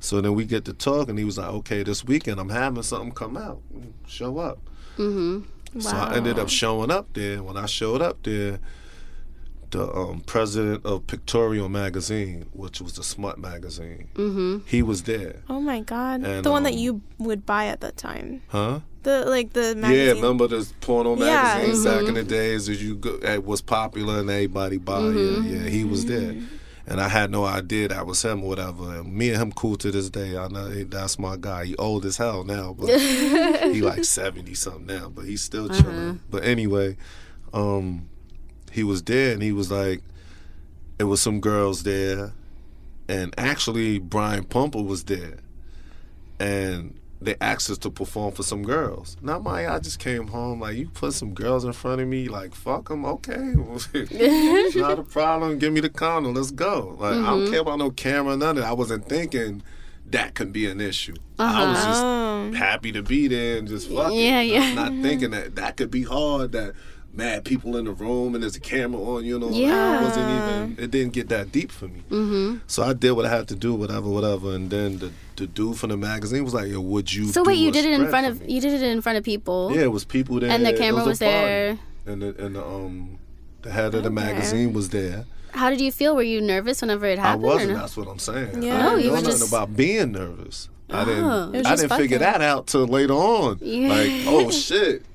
So then we get to talk, and he was like, "Okay, this weekend I'm having something come out. Show up."
Mm-hmm.
So I ended up showing up there. When I showed up there, the um, president of Pictorial magazine, which was the smut magazine,
Mm-hmm.
he was there.
Oh my god.
And,
the one that
um,
you would buy at that time.
Huh?
The like the
Yeah,
magazine.
remember the porno
Yeah.
magazines back in the days as you go, it was popular and everybody buy
Mm-hmm.
it. Yeah, he was there. And I had no idea that was him or whatever. And me and him cool to this day. I know he- that's my guy. He old as hell now, but [laughs] he like seventy something now, but he's still chilling. But anyway, um, he was there and he was like, it was some girls there, and actually Brian Pumper was there, and they asked us to perform for some girls. Now, my I just came home like you put some girls in front of me, like fuck them, okay, [laughs] not a problem. Give me the condom, let's go. Like I
Mm-hmm.
don't care about no camera, none of that. I wasn't thinking that could be an issue. I was just
Oh.
happy to be there and just fuck
Yeah,
it.
yeah.
Not thinking that that could be hard. That mad people in the room and there's a camera on. You know,
Yeah.
it wasn't even. It didn't get that deep for me. Mm-hmm. So I did what I had to do, whatever, whatever. And then the the dude from the magazine was like, "Yo, would you?"
So wait, you did it in front of you did it in front of people.
Yeah, it was people there.
And the camera
a
was there.
And the and the um the head of the magazine was there.
How did you feel? Were you nervous whenever it happened? I
wasn't.
no?
That's what I'm saying.
Yeah.
I
No,
didn't
you
know
were
nothing
just-
about being nervous. I
Oh.
didn't.
It
I didn't figure
fucking.
that out till later on.
Yeah.
Like, oh shit. [laughs]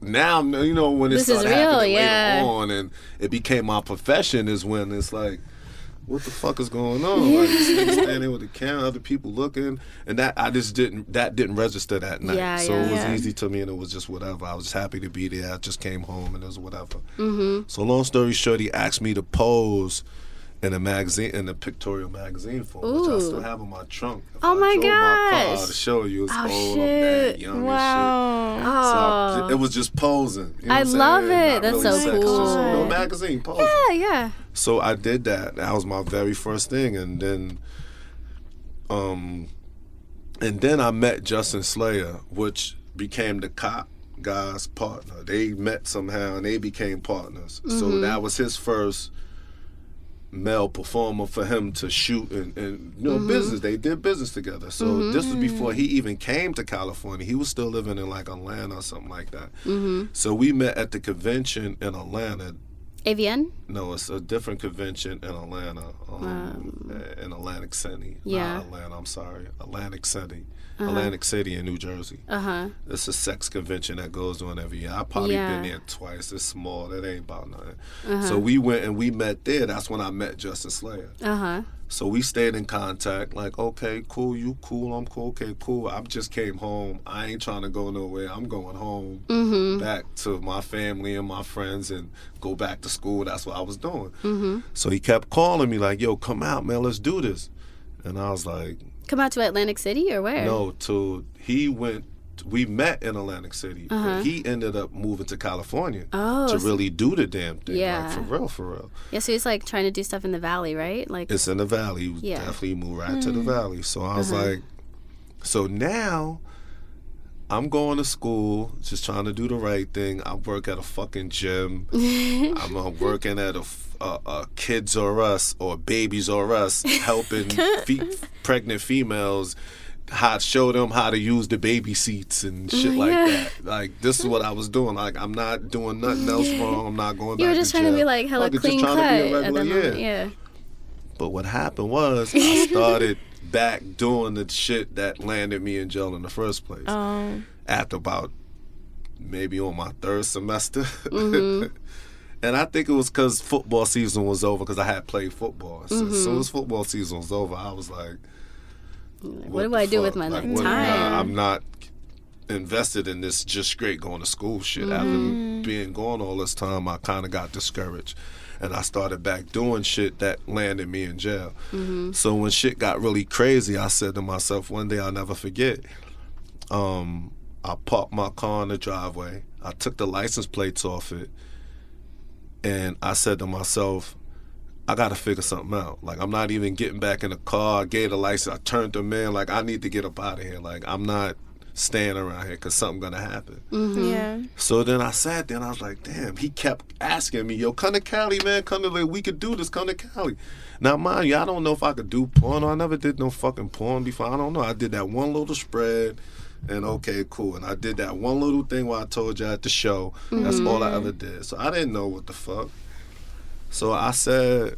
Now you know when it
This is
started
real,
happening
yeah.
later on, and it became my profession. Is when it's like, what the fuck is going on? Like, standing with the camera, other people looking, and that I just didn't. That didn't register that night.
Yeah,
so
yeah.
it was
Yeah.
easy to me, and it was just whatever. I was just happy to be there. I just came home, and it was whatever. Mm-hmm. So long story short, he asked me to pose in a magazine in a pictorial magazine form, which I still have in my trunk. If
Oh
I
my
drove My
gosh.
to show you, it's
Oh,
old,
shit.
young
Wow.
and shit. So I-
Oh.
it was just posing. You know
I love it.
Not
That's
really
so
sex, just
cool.
no magazine posing.
yeah, yeah.
So I did that. That was my very first thing, and then, um, and then I met Justin Slayer, which became the cop guy's partner. They met somehow, and they became partners. So that was his first male performer for him to shoot and, and you know mm-hmm. business. They did business together. So this was mm-hmm. before he even came to California. He was still living in like Atlanta or something like that. Mm-hmm. So we met at the convention in Atlanta.
AVN.
No, it's a different convention in Atlanta, um, in Atlantic City.
Yeah.
Atlanta, I'm sorry. Atlantic City. Atlantic City in New Jersey.
Uh huh.
It's a sex convention that goes on every year. I've probably
Yeah.
been there twice. It's small. It ain't about nothing. So we went and we met there. That's when I met Justin Slayer.
Uh huh.
So we stayed in contact. Like, okay, cool, you cool, I'm cool, okay, cool. I just came home. I ain't trying to go nowhere. I'm going home
Mm-hmm.
back to my family and my friends and go back to school. That's what I was doing. Mm-hmm. So he kept calling me like, yo, come out, man, let's do this. And I was like,
Come out to Atlantic City or where?
no, to he went. We met in Atlantic City, but he ended up moving to California
Uh-huh. Oh,
to really do the damn thing.
Yeah.
like, for real, for real.
Yeah, so he's like trying to do stuff in the valley, right? Like.
It's in the valley.
Yeah.
Definitely moved right to the valley. So I was
Uh-huh.
like, so now I'm going to school, just trying to do the right thing. I work at a fucking gym. [laughs] I'm uh, working at a, a, a Kids R Us or Babies R Us, [laughs] helping fe- pregnant females. How show them how to use the baby seats and shit like
Yeah.
that. Like this is what I was doing. Like I'm not doing nothing else wrong. I'm not going.
you were just
to
trying to be like hella
it,
clean
just
cut
trying to be a
at
regular-
moment. Yeah.
but what happened was I [laughs] started back doing the shit that landed me in jail in the first place.
Um,
After about maybe on my third semester.
Mm-hmm. [laughs]
and I think it was because football season was over because I had played football. So
Mm-hmm.
as soon as football season was over, I was like,
What, do
the
I do with my
Like,
time?
what- I'm not invested in this just straight going to school shit.
Mm-hmm.
After being gone all this time, I kind of got discouraged. And I started back doing shit that landed me in jail.
Mm-hmm.
So when shit got really crazy, I said to myself, one day I'll never forget. Um, I parked my car in the driveway. I took the license plates off it. And I said to myself, I got to figure something out. Like, I'm not even getting back in the car. I gave the license. I turned them in. Like, I need to get up out of here. Like, I'm not staying around here because something going to happen.
Mm-hmm.
yeah.
So then I sat there and I was like, damn, he kept asking me, yo, come to Cali, man. Come to, like, we could do this. Come to Cali. Now, mind you, I don't know if I could do porn. I never did no fucking porn before. I don't know. I did that one little spread and okay, cool. And I did that one little thing where I told you at the show. That's all I ever did. So I didn't know what the fuck. So I said,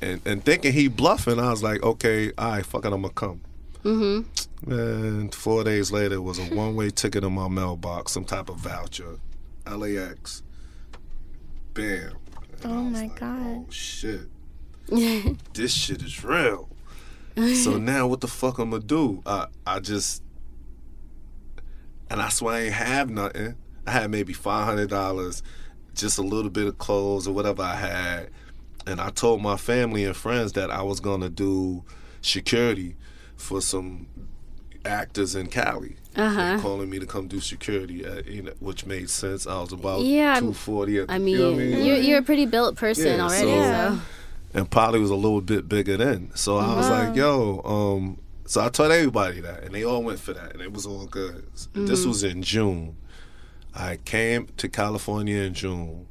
and, and thinking he bluffing, I was like, okay, all right, fuck it, I'm gonna come.
Mm-hmm.
And four days later, it was a one-way ticket in my mailbox, some type of voucher, LAX. Bam. And
Oh my
like,
God.
Oh shit. [laughs] this shit is real. so [laughs] now what the fuck I'm gonna do? I I just and I swear I ain't have nothing. I had maybe five hundred dollars, just a little bit of clothes or whatever I had. And I told my family and friends that I was gonna do security for some actors in Cali.
Uh-huh.
Calling me to come do security, at, you know, which made sense. I was about
Yeah,
two forty.
I mean,
you know I mean?
You're, a pretty built person
Yeah,
already,
so-
so.
and probably was a little bit bigger then. So I was like, yo, um, so I told everybody that, and they all went for that, and it was all good. This mm. was in June. I came to California in June.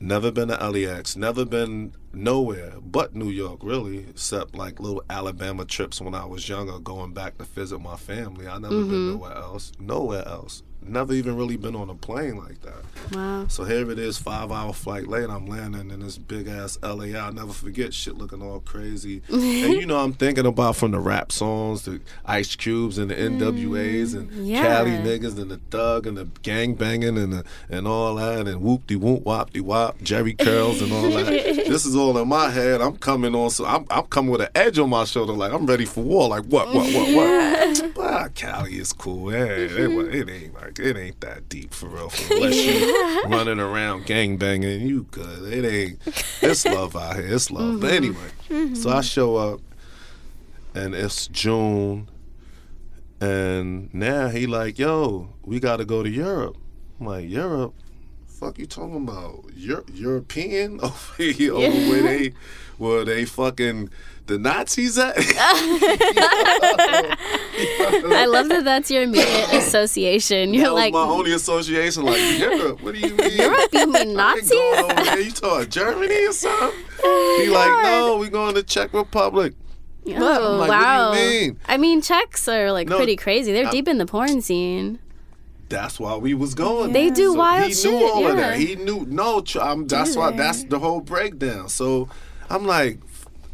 Never been to LAX, never been nowhere but New York, really, except like little Alabama trips when I was younger, going back to visit my family. I never been mm-hmm. nowhere else, nowhere else. Never even really been on a plane like that.
Wow.
So here it is, five hour flight late, I'm landing in this big ass LA. I'll never forget shit looking all crazy. [laughs] and you know, I'm thinking about from the rap songs, the Ice Cubes and the mm, NWAs and
Yeah.
Cali niggas and the thug and the gang banging and the, and all that and whoop de whoop wop de wop, Jheri curls and all that. [laughs] this is all in my head. I'm coming on, so I'm, I'm coming with an edge on my shoulder, like I'm ready for war. Like what, what, what, what? [laughs] But Cali is cool. Yeah, it, it ain't like it ain't that deep for real. For unless you [laughs] running around gang banging, you good. It ain't. It's love out here. It's love. But mm-hmm. anyway, so I mm-hmm. show up, and it's June, and now he like, yo, we got to go to Europe. I'm like, Europe. Fuck you talking about? Euro- European [laughs] over here, over where they, where they fucking the Nazis at? [laughs]
I love that that's your immediate [laughs] association. You're
that
like,
my only association. Like Europe, what do you mean?
Europe, you mean Nazis?
there. You talking Germany or something? [laughs] He like, no, we going to Czech Republic.
Oh,
I'm like, what do you
wow.
mean?
I mean, Czechs are like
No,
pretty crazy. They're
I-
deep in the porn scene.
That's why we was going.
They do
So
wild
he
shit.
knew all
yeah.
of that. He knew. No, um, that's why. That's the whole breakdown. So I'm like,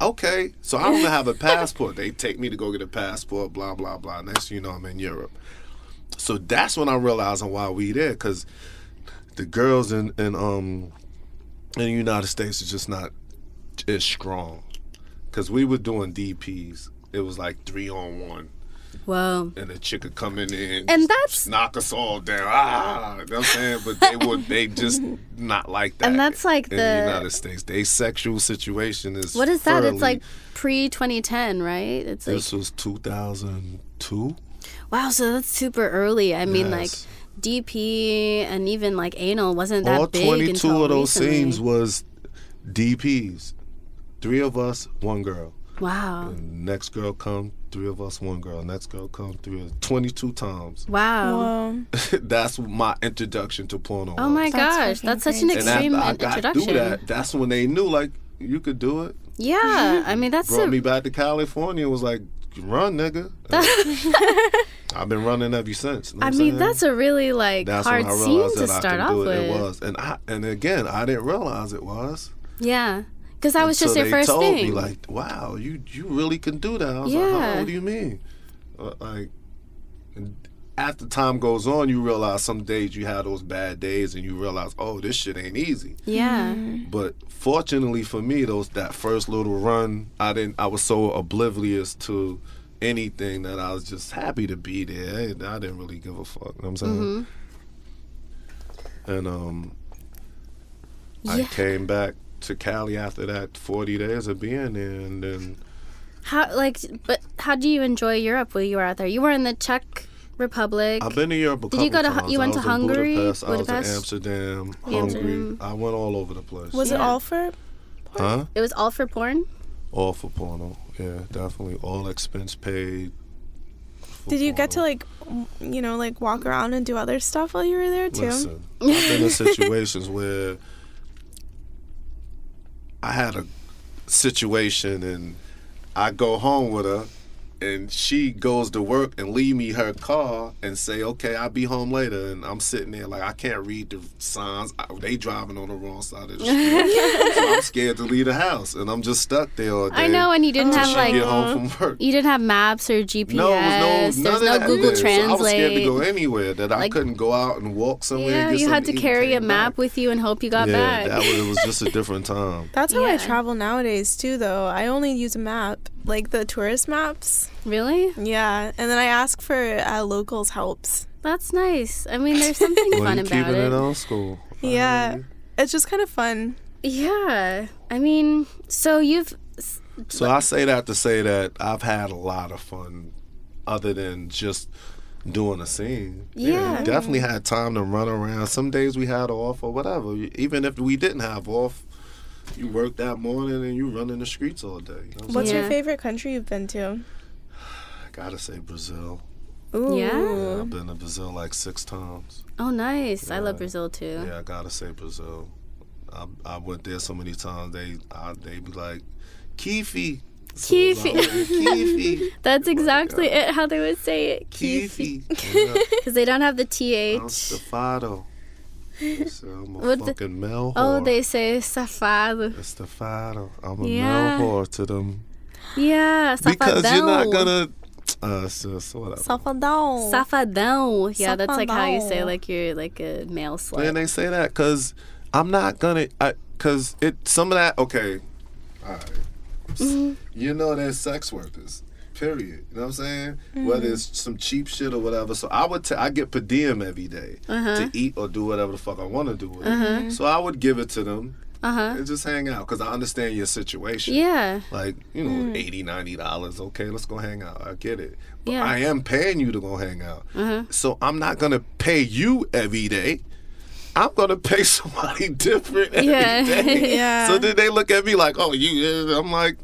okay. So I don't have a passport. they take me to go get a passport. Blah blah blah. Next, you know, I'm in Europe. So that's when I realized why we there because the girls in in um in the United States is just not as strong. Because we were doing DPs. It was like three on one
Whoa.
and the chick would come in and,
And that's-
knock us all down. Ah, you know what I'm saying? But they would they just not like that.
And that's like
in
the-
the United States. They sexual situation is
What is that? It's like pre 2010, right? It's like,
this was 2002.
wow, so that's super early. I mean, like DP and even like anal wasn't that
All
big
22
until
of those
recently.
scenes was DPs. Three of us, one girl.
Wow.
Next girl come, three of us, one girl. Next girl come, three. of- 22 times.
Wow.
Whoa. [laughs]
that's my introduction to porno.
Oh my
That's
gosh,
fucking
that's such an
crazy.
and after I
in-
got
introduction.
through that, that's when they knew like you could do it.
Yeah, I mean that's
Brought
a,
me back to California. and Was like, run, nigga. [laughs] I've been running ever since. you know
I mean
saying?
that's a really like
That's
hard scene to start off
it.
with.
It was, and I and again, I didn't realize it was.
Yeah, because that was just
until
your
they
first
told
thing.
me like, wow, you you really can do that. I was like,
Yeah.
huh, what do you mean? Uh, like, and after time goes on, you realize some days you have those bad days, and you realize, oh, this shit ain't easy.
yeah,
But fortunately for me, those that first little run, I didn't. I was so oblivious to anything that I was just happy to be there. I, I didn't really give a fuck. You know what I'm saying? And um,
yeah.
I came back to Cali after that 40 days of being there, and then
how like, but how do you enjoy Europe while you were out there? You were in the Czech Republic.
I've been to Europe a
Did you
couple
go to
times.
you went to Hungary,
Budapest, I was
Budapest?
in Amsterdam,
Amsterdam.
Hungary. I went all over the place.
Was it all for?
huh?
it was all for porn.
All for porno. Yeah, definitely. All expense paid.
Did you get to like, you know, like walk around and do other stuff while you were there too?
Listen, I've been in [laughs] situations where I had a situation and I go home with her and she goes to work and leave me her car and say, "Okay, I'll be home later." And I'm sitting there like I can't read the signs. I, they driving on the wrong side of the street, [laughs] so I'm scared to leave the house, and I'm just stuck there all day.
I know, and you didn't have
she
like
get home from work.
you didn't have maps or GPS.
No, it was no, none
There's
of
no
that
Google
there. So I was scared to go anywhere. That I couldn't go out and walk somewhere.
yeah,
and get
you had to carry a map
back.
with you and hope you got
yeah,
back.
that was, it was just a different time.
That's how I travel nowadays too, though. I only use a map, like the tourist maps.
really?
Yeah, and then I ask for uh, locals helps.
That's nice. I mean, there's something [laughs]
Well,
fun
you
about
keeping
it.
it old school. I
Yeah,
you.
it's just kind of fun.
Yeah. I mean, so you've
So I say that to say that I've had a lot of fun, other than just doing a scene.
Yeah.
definitely had time to run around. Some days we had off or whatever. Even if we didn't have off, you work that morning and you run in the streets all day. You know what
What's
saying?
your favorite country you've been to?
I [sighs] gotta say Brazil.
Ooh.
Yeah.
I've been to Brazil like six times.
Oh, nice. I love Brazil too.
Yeah, I gotta say Brazil. I, I went there so many times. They I, they be like, Kifi. So it's
Kifi.
like, Kifi. [laughs]
That's exactly uh, it. How they would say it.
Kifi.
Because [laughs] they don't have the
I'm
th.
Stefano. So I'm a
What the-
fucking male
Oh, they say safado.
It's Stefano. I'm a
Yeah.
male whore to them.
Yeah, safadão.
Because you're not gonna. Uh, so, so whatever.
Safadão.
Safadão. Yeah, that's like how you say like you're like a male slut.
And they say that because I'm not gonna. I Because it some of that. Okay. All right.
Mm-hmm.
You know, they're sex workers. Period. You know what I'm saying? Whether
Mm-hmm.
it's some cheap shit or whatever. So I would. ta- I get per diem every day
Uh-huh.
to eat or do whatever the fuck I want to do with it. So I would give it to them
Uh huh.
and just hang out because I understand your situation.
Yeah.
Like, you know, eighty, ninety dollars. Okay, let's go hang out. I get it. But
Yeah.
I am paying you to go hang out.
Uh-huh.
So I'm not gonna pay you every day. I'm gonna pay [laughs] somebody different every
Yeah.
day. [laughs]
Yeah.
So then they look at me like, oh, you. I'm like,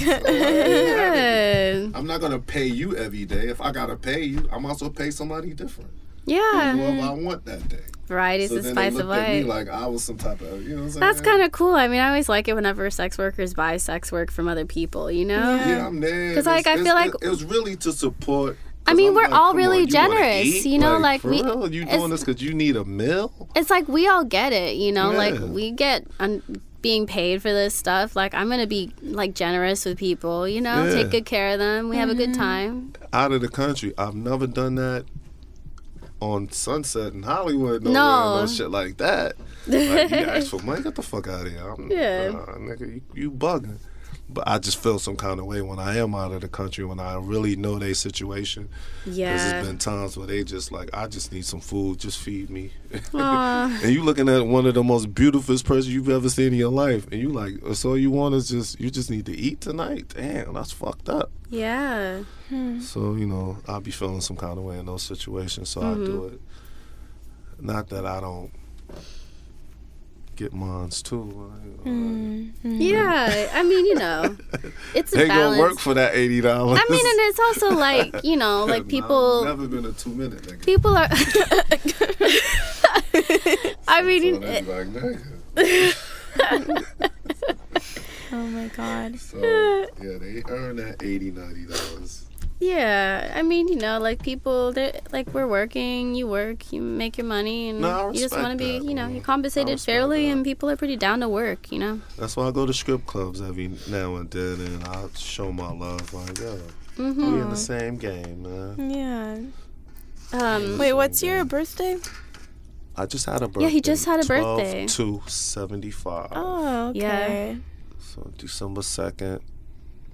Yeah.
I'm not gonna pay you every day. If I gotta pay you, I'm also pay somebody different.
Yeah.
Whoever I want that day.
Variety's
So
the
then they
spice of
at me
life.
like I was some type of, you know what I'm saying?
That's kind of cool. I mean, I always like it whenever sex workers buy sex work from other people, you know?
Yeah.
Yeah, I'm there.
'Cause, like, I feel like-
it, it was really to support.
I mean,
I'm
we're
like,
all really
on, you
generous,
eat?
you know, like,
for
we-
real? you doing this because you need a meal?
It's like we all get it, you know? Like, we get un- being paid for this stuff. Like, I'm going to be, like, generous with people, you know?
Yeah.
Take good care of them. We have a good time.
Out of the country, I've never done that on Sunset in Hollywood. No,
No.
no shit like that. Like, you ask for money, get the fuck out of here. I'm, [laughs]
Yeah.
uh, nigga, you, you bugging. But I just feel some kind of way when I am out of the country when I really know their situation. Because
Yeah.
there's been times where they just like, I just need some food, just feed me. [laughs] And you looking at one of the most beautiful person you've ever seen in your life, and you like, so you want is just, you just need to eat tonight. Damn, that's fucked up.
yeah. Hmm.
So you know, I'll be feeling some kind of way in those situations, so I do mm-hmm. it. Not that I don't get mines too. you know, mm-hmm.
Yeah. I mean, you know, [laughs] it's a
They
balance.
gonna work for that eighty dollars.
I mean, and it's also [laughs] like, you know, like people.
never been a two minute nigga.
People are. [laughs] I mean,
So they
it-
like, nigga.
Oh my god.
So yeah, they earn that 80 dollars.
Yeah. I mean, you know, like people, they're like we're working. You work, you make your money, and
No,
you just want to be,
that,
you know,
man.
you're compensated fairly,
that.
and people are pretty down to work. You know.
That's why I go to strip clubs every now and then, and I show my love. Like, yo, we in
Mm-hmm.
the same game, man.
Yeah.
Um.
Wait, what's your birthday?
I just had a birthday.
Yeah, he just had a
12
birthday.
to 75.
Oh, okay.
So December 2nd,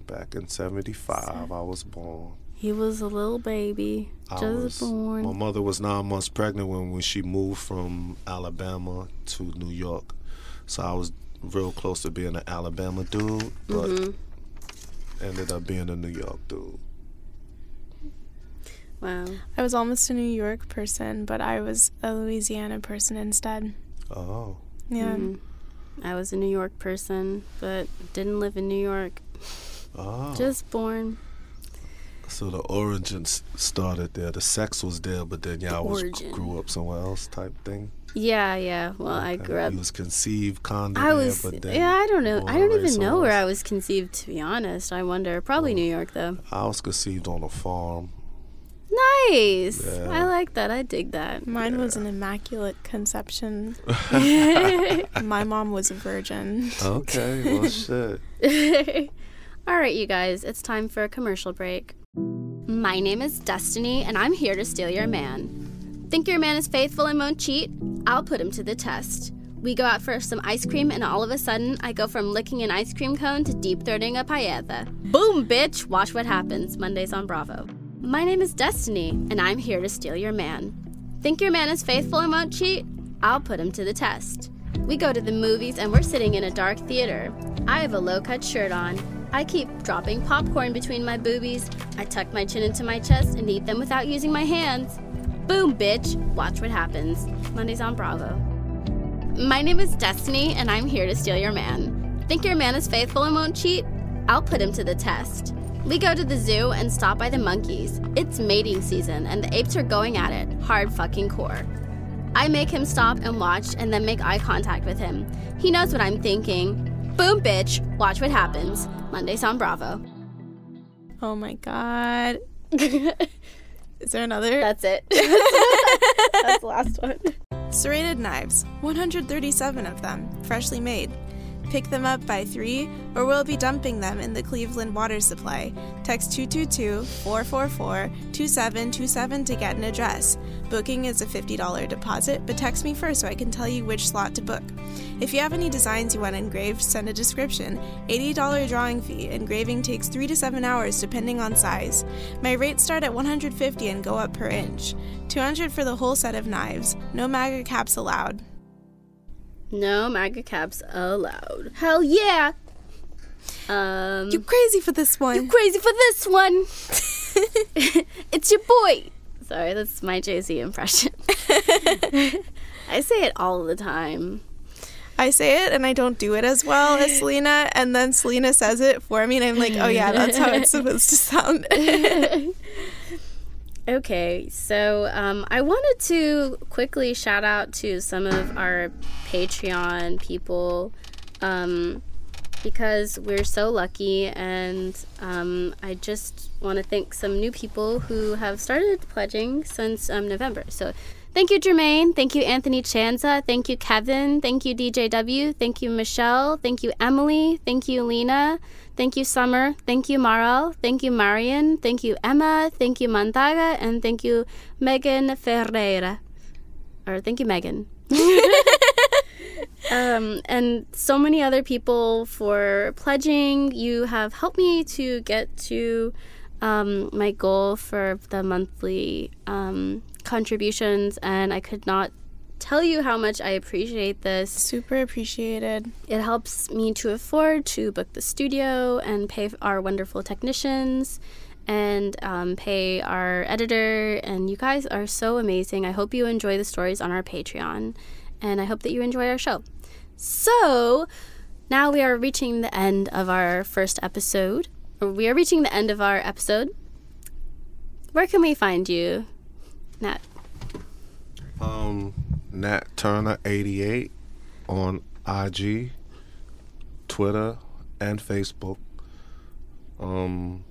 back in 75, I was born.
He was a little baby,
I
just
was,
born.
My mother was nine months pregnant when, when she moved from Alabama to New York. So I was real close to being an Alabama dude, but
Mm-hmm.
ended up being a New York dude.
Wow.
I was almost a New York person, but I was a Louisiana person instead.
Oh.
Yeah.
Mhm. I was a New York person, but didn't live in New York.
Oh.
Just born.
so the origins started there. The sex was there, but then y'all was,
origin.
grew up somewhere else type thing.
Yeah, yeah. Well, I grew up.
You was conceived kinda
I
there,
was.
but then
Yeah, I don't know. I don't even know where I was conceived. To be honest, I wonder. Probably oh. New York though.
I was conceived on a farm.
Nice.
Yeah.
I like that. I dig that.
Mine was an immaculate conception. [laughs] My mom was a virgin.
Okay, well shit. [laughs]
All right, you guys, it's time for a commercial break. My name is Destiny, and I'm here to steal your man. Think your man is faithful and won't cheat? I'll put him to the test. We go out for some ice cream, and all of a sudden, I go from licking an ice cream cone to deep throating a paella. Boom, bitch! Watch what happens. Mondays on Bravo. My name is Destiny, and I'm here to steal your man. Think your man is faithful and won't cheat? I'll put him to the test. We go to the movies and we're sitting in a dark theater. I have a low cut shirt on. I keep dropping popcorn between my boobies. I tuck my chin into my chest and eat them without using my hands. Boom, bitch. Watch what happens. Mondays on Bravo. My name is Destiny and I'm here to steal your man. Think your man is faithful and won't cheat? I'll put him to the test. We go to the zoo and stop by the monkeys. It's mating season and the apes are going at it, hard fucking core. I make him stop and watch and then make eye contact with him. He knows what I'm thinking. Boom, bitch. Watch what happens. Mondays on Bravo.
Oh my god. [laughs] Is there another?
That's it. [laughs] That's the last one.
Serrated knives, 137 of them, freshly made. Pick them up by 3 or we'll be dumping them in the Cleveland water supply. Text 222-444-2727 to get an address. Booking is a $50 deposit, but text me first so I can tell you which slot to book. If you have any designs you want engraved, send a description. $80 drawing fee. Engraving takes 3 to 7 hours depending on size. My rates start at 150 and go up per inch. 200 for the whole set of knives. No MAGA caps allowed.
No MAGA caps allowed. Hell yeah. Um,
You crazy for this one.
you crazy for this one? [laughs] [laughs] it's your boy. Sorry, that's my Jay Z impression. [laughs] I say it all the time.
I say it and I don't do it as well as Selena, and then Selena says it for me, and I'm like, oh yeah, that's how it's supposed to sound.
Okay, so um, I wanted to quickly shout out to some of our Patreon people um, because we're so lucky, and um, I just want to thank some new people who have started pledging since um, November. So thank you, Jermaine. Thank you, Anthony Chanza. Thank you, Kevin. Thank you, DJW. Thank you, Michelle. Thank you, Emily. Thank you, Lena. Thank you, Summer. Thank you, Maral. Thank you, Marion. Thank you, Emma. Thank you, Mantaga. And thank you, Megan Ferreira. Or thank you, Megan. [laughs] um, and so many other people for pledging. You have helped me to get to um, my goal for the monthly um, contributions, and I could not tell you how much I appreciate this.
Super appreciated.
It helps me to afford to book the studio and pay our wonderful technicians and um, pay our editor. And you guys are so amazing. I hope you enjoy the stories on our Patreon. And I hope that you enjoy our show. So now we are reaching the end of our first episode. We are reaching the end of our episode. Where can we find you, Nat?
Um, Nat Turner eighty eight on IG, Twitter, and Facebook. Um,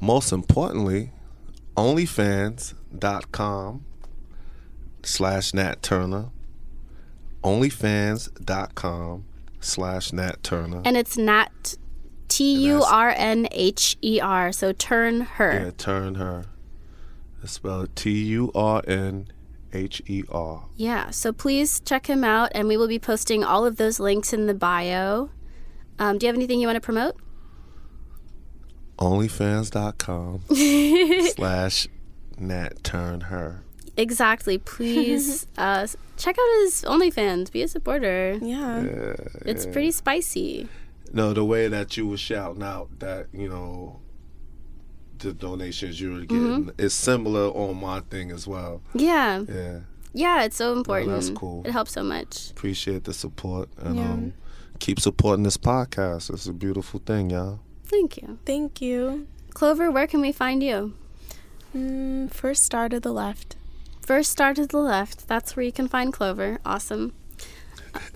most importantly, OnlyFans.com slash Nat Turner. OnlyFans.com slash Nat Turner.
And it's Nat T U R N H E R. So turn her.
Yeah, turn her. It's spelled T U R N H E R.
Yeah, so please check him out, and we will be posting all of those links in the bio. Um, do you have anything you want to promote?
OnlyFans.com [laughs] slash Nat Turn Her.
Exactly. Please [laughs] uh, check out his OnlyFans. Be a supporter.
Yeah.
It's pretty spicy.
No, the way that you were shouting out that, you know, the donations you were getting is similar on my thing as well.
Yeah,
Yeah.
yeah, it's so important.
That's cool.
It helps so much.
Appreciate the support and
Yeah.
um, keep supporting this podcast. It's a beautiful thing, y'all.
Thank you,
Thank you.
Clover. Where can we find you?
Mm, first star to the left.
first star to the left. That's where you can find Clover. Awesome.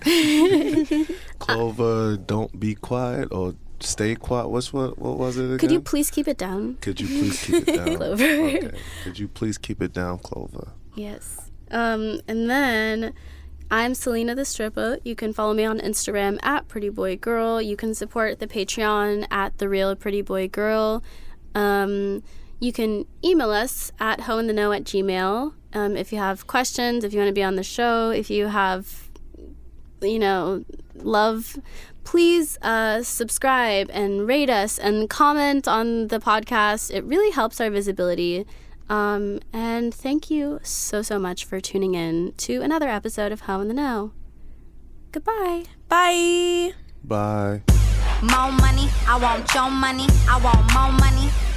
[laughs]
Clover, don't be quiet or stay quiet. What's what? What was it again?
Could you please keep it down?
Could you please keep it down, [laughs]
Clover.
Okay. Could you please keep it down, Clover?
Yes. Um, and then I'm Selena the Stripper. You can follow me on Instagram at Pretty Boy Girl. You can support the Patreon at The Real Pretty Boy Girl. Um, you can email us at hoeintheknow at gmail um, if you have questions, if you want to be on the show, if you have, you know, love. Please uh, subscribe and rate us and comment on the podcast. It really helps our visibility. Um, and thank you so, so much for tuning in to another episode of Hoe in the Know. Goodbye.
Bye.
Bye.
More money, I want your money, I want more money.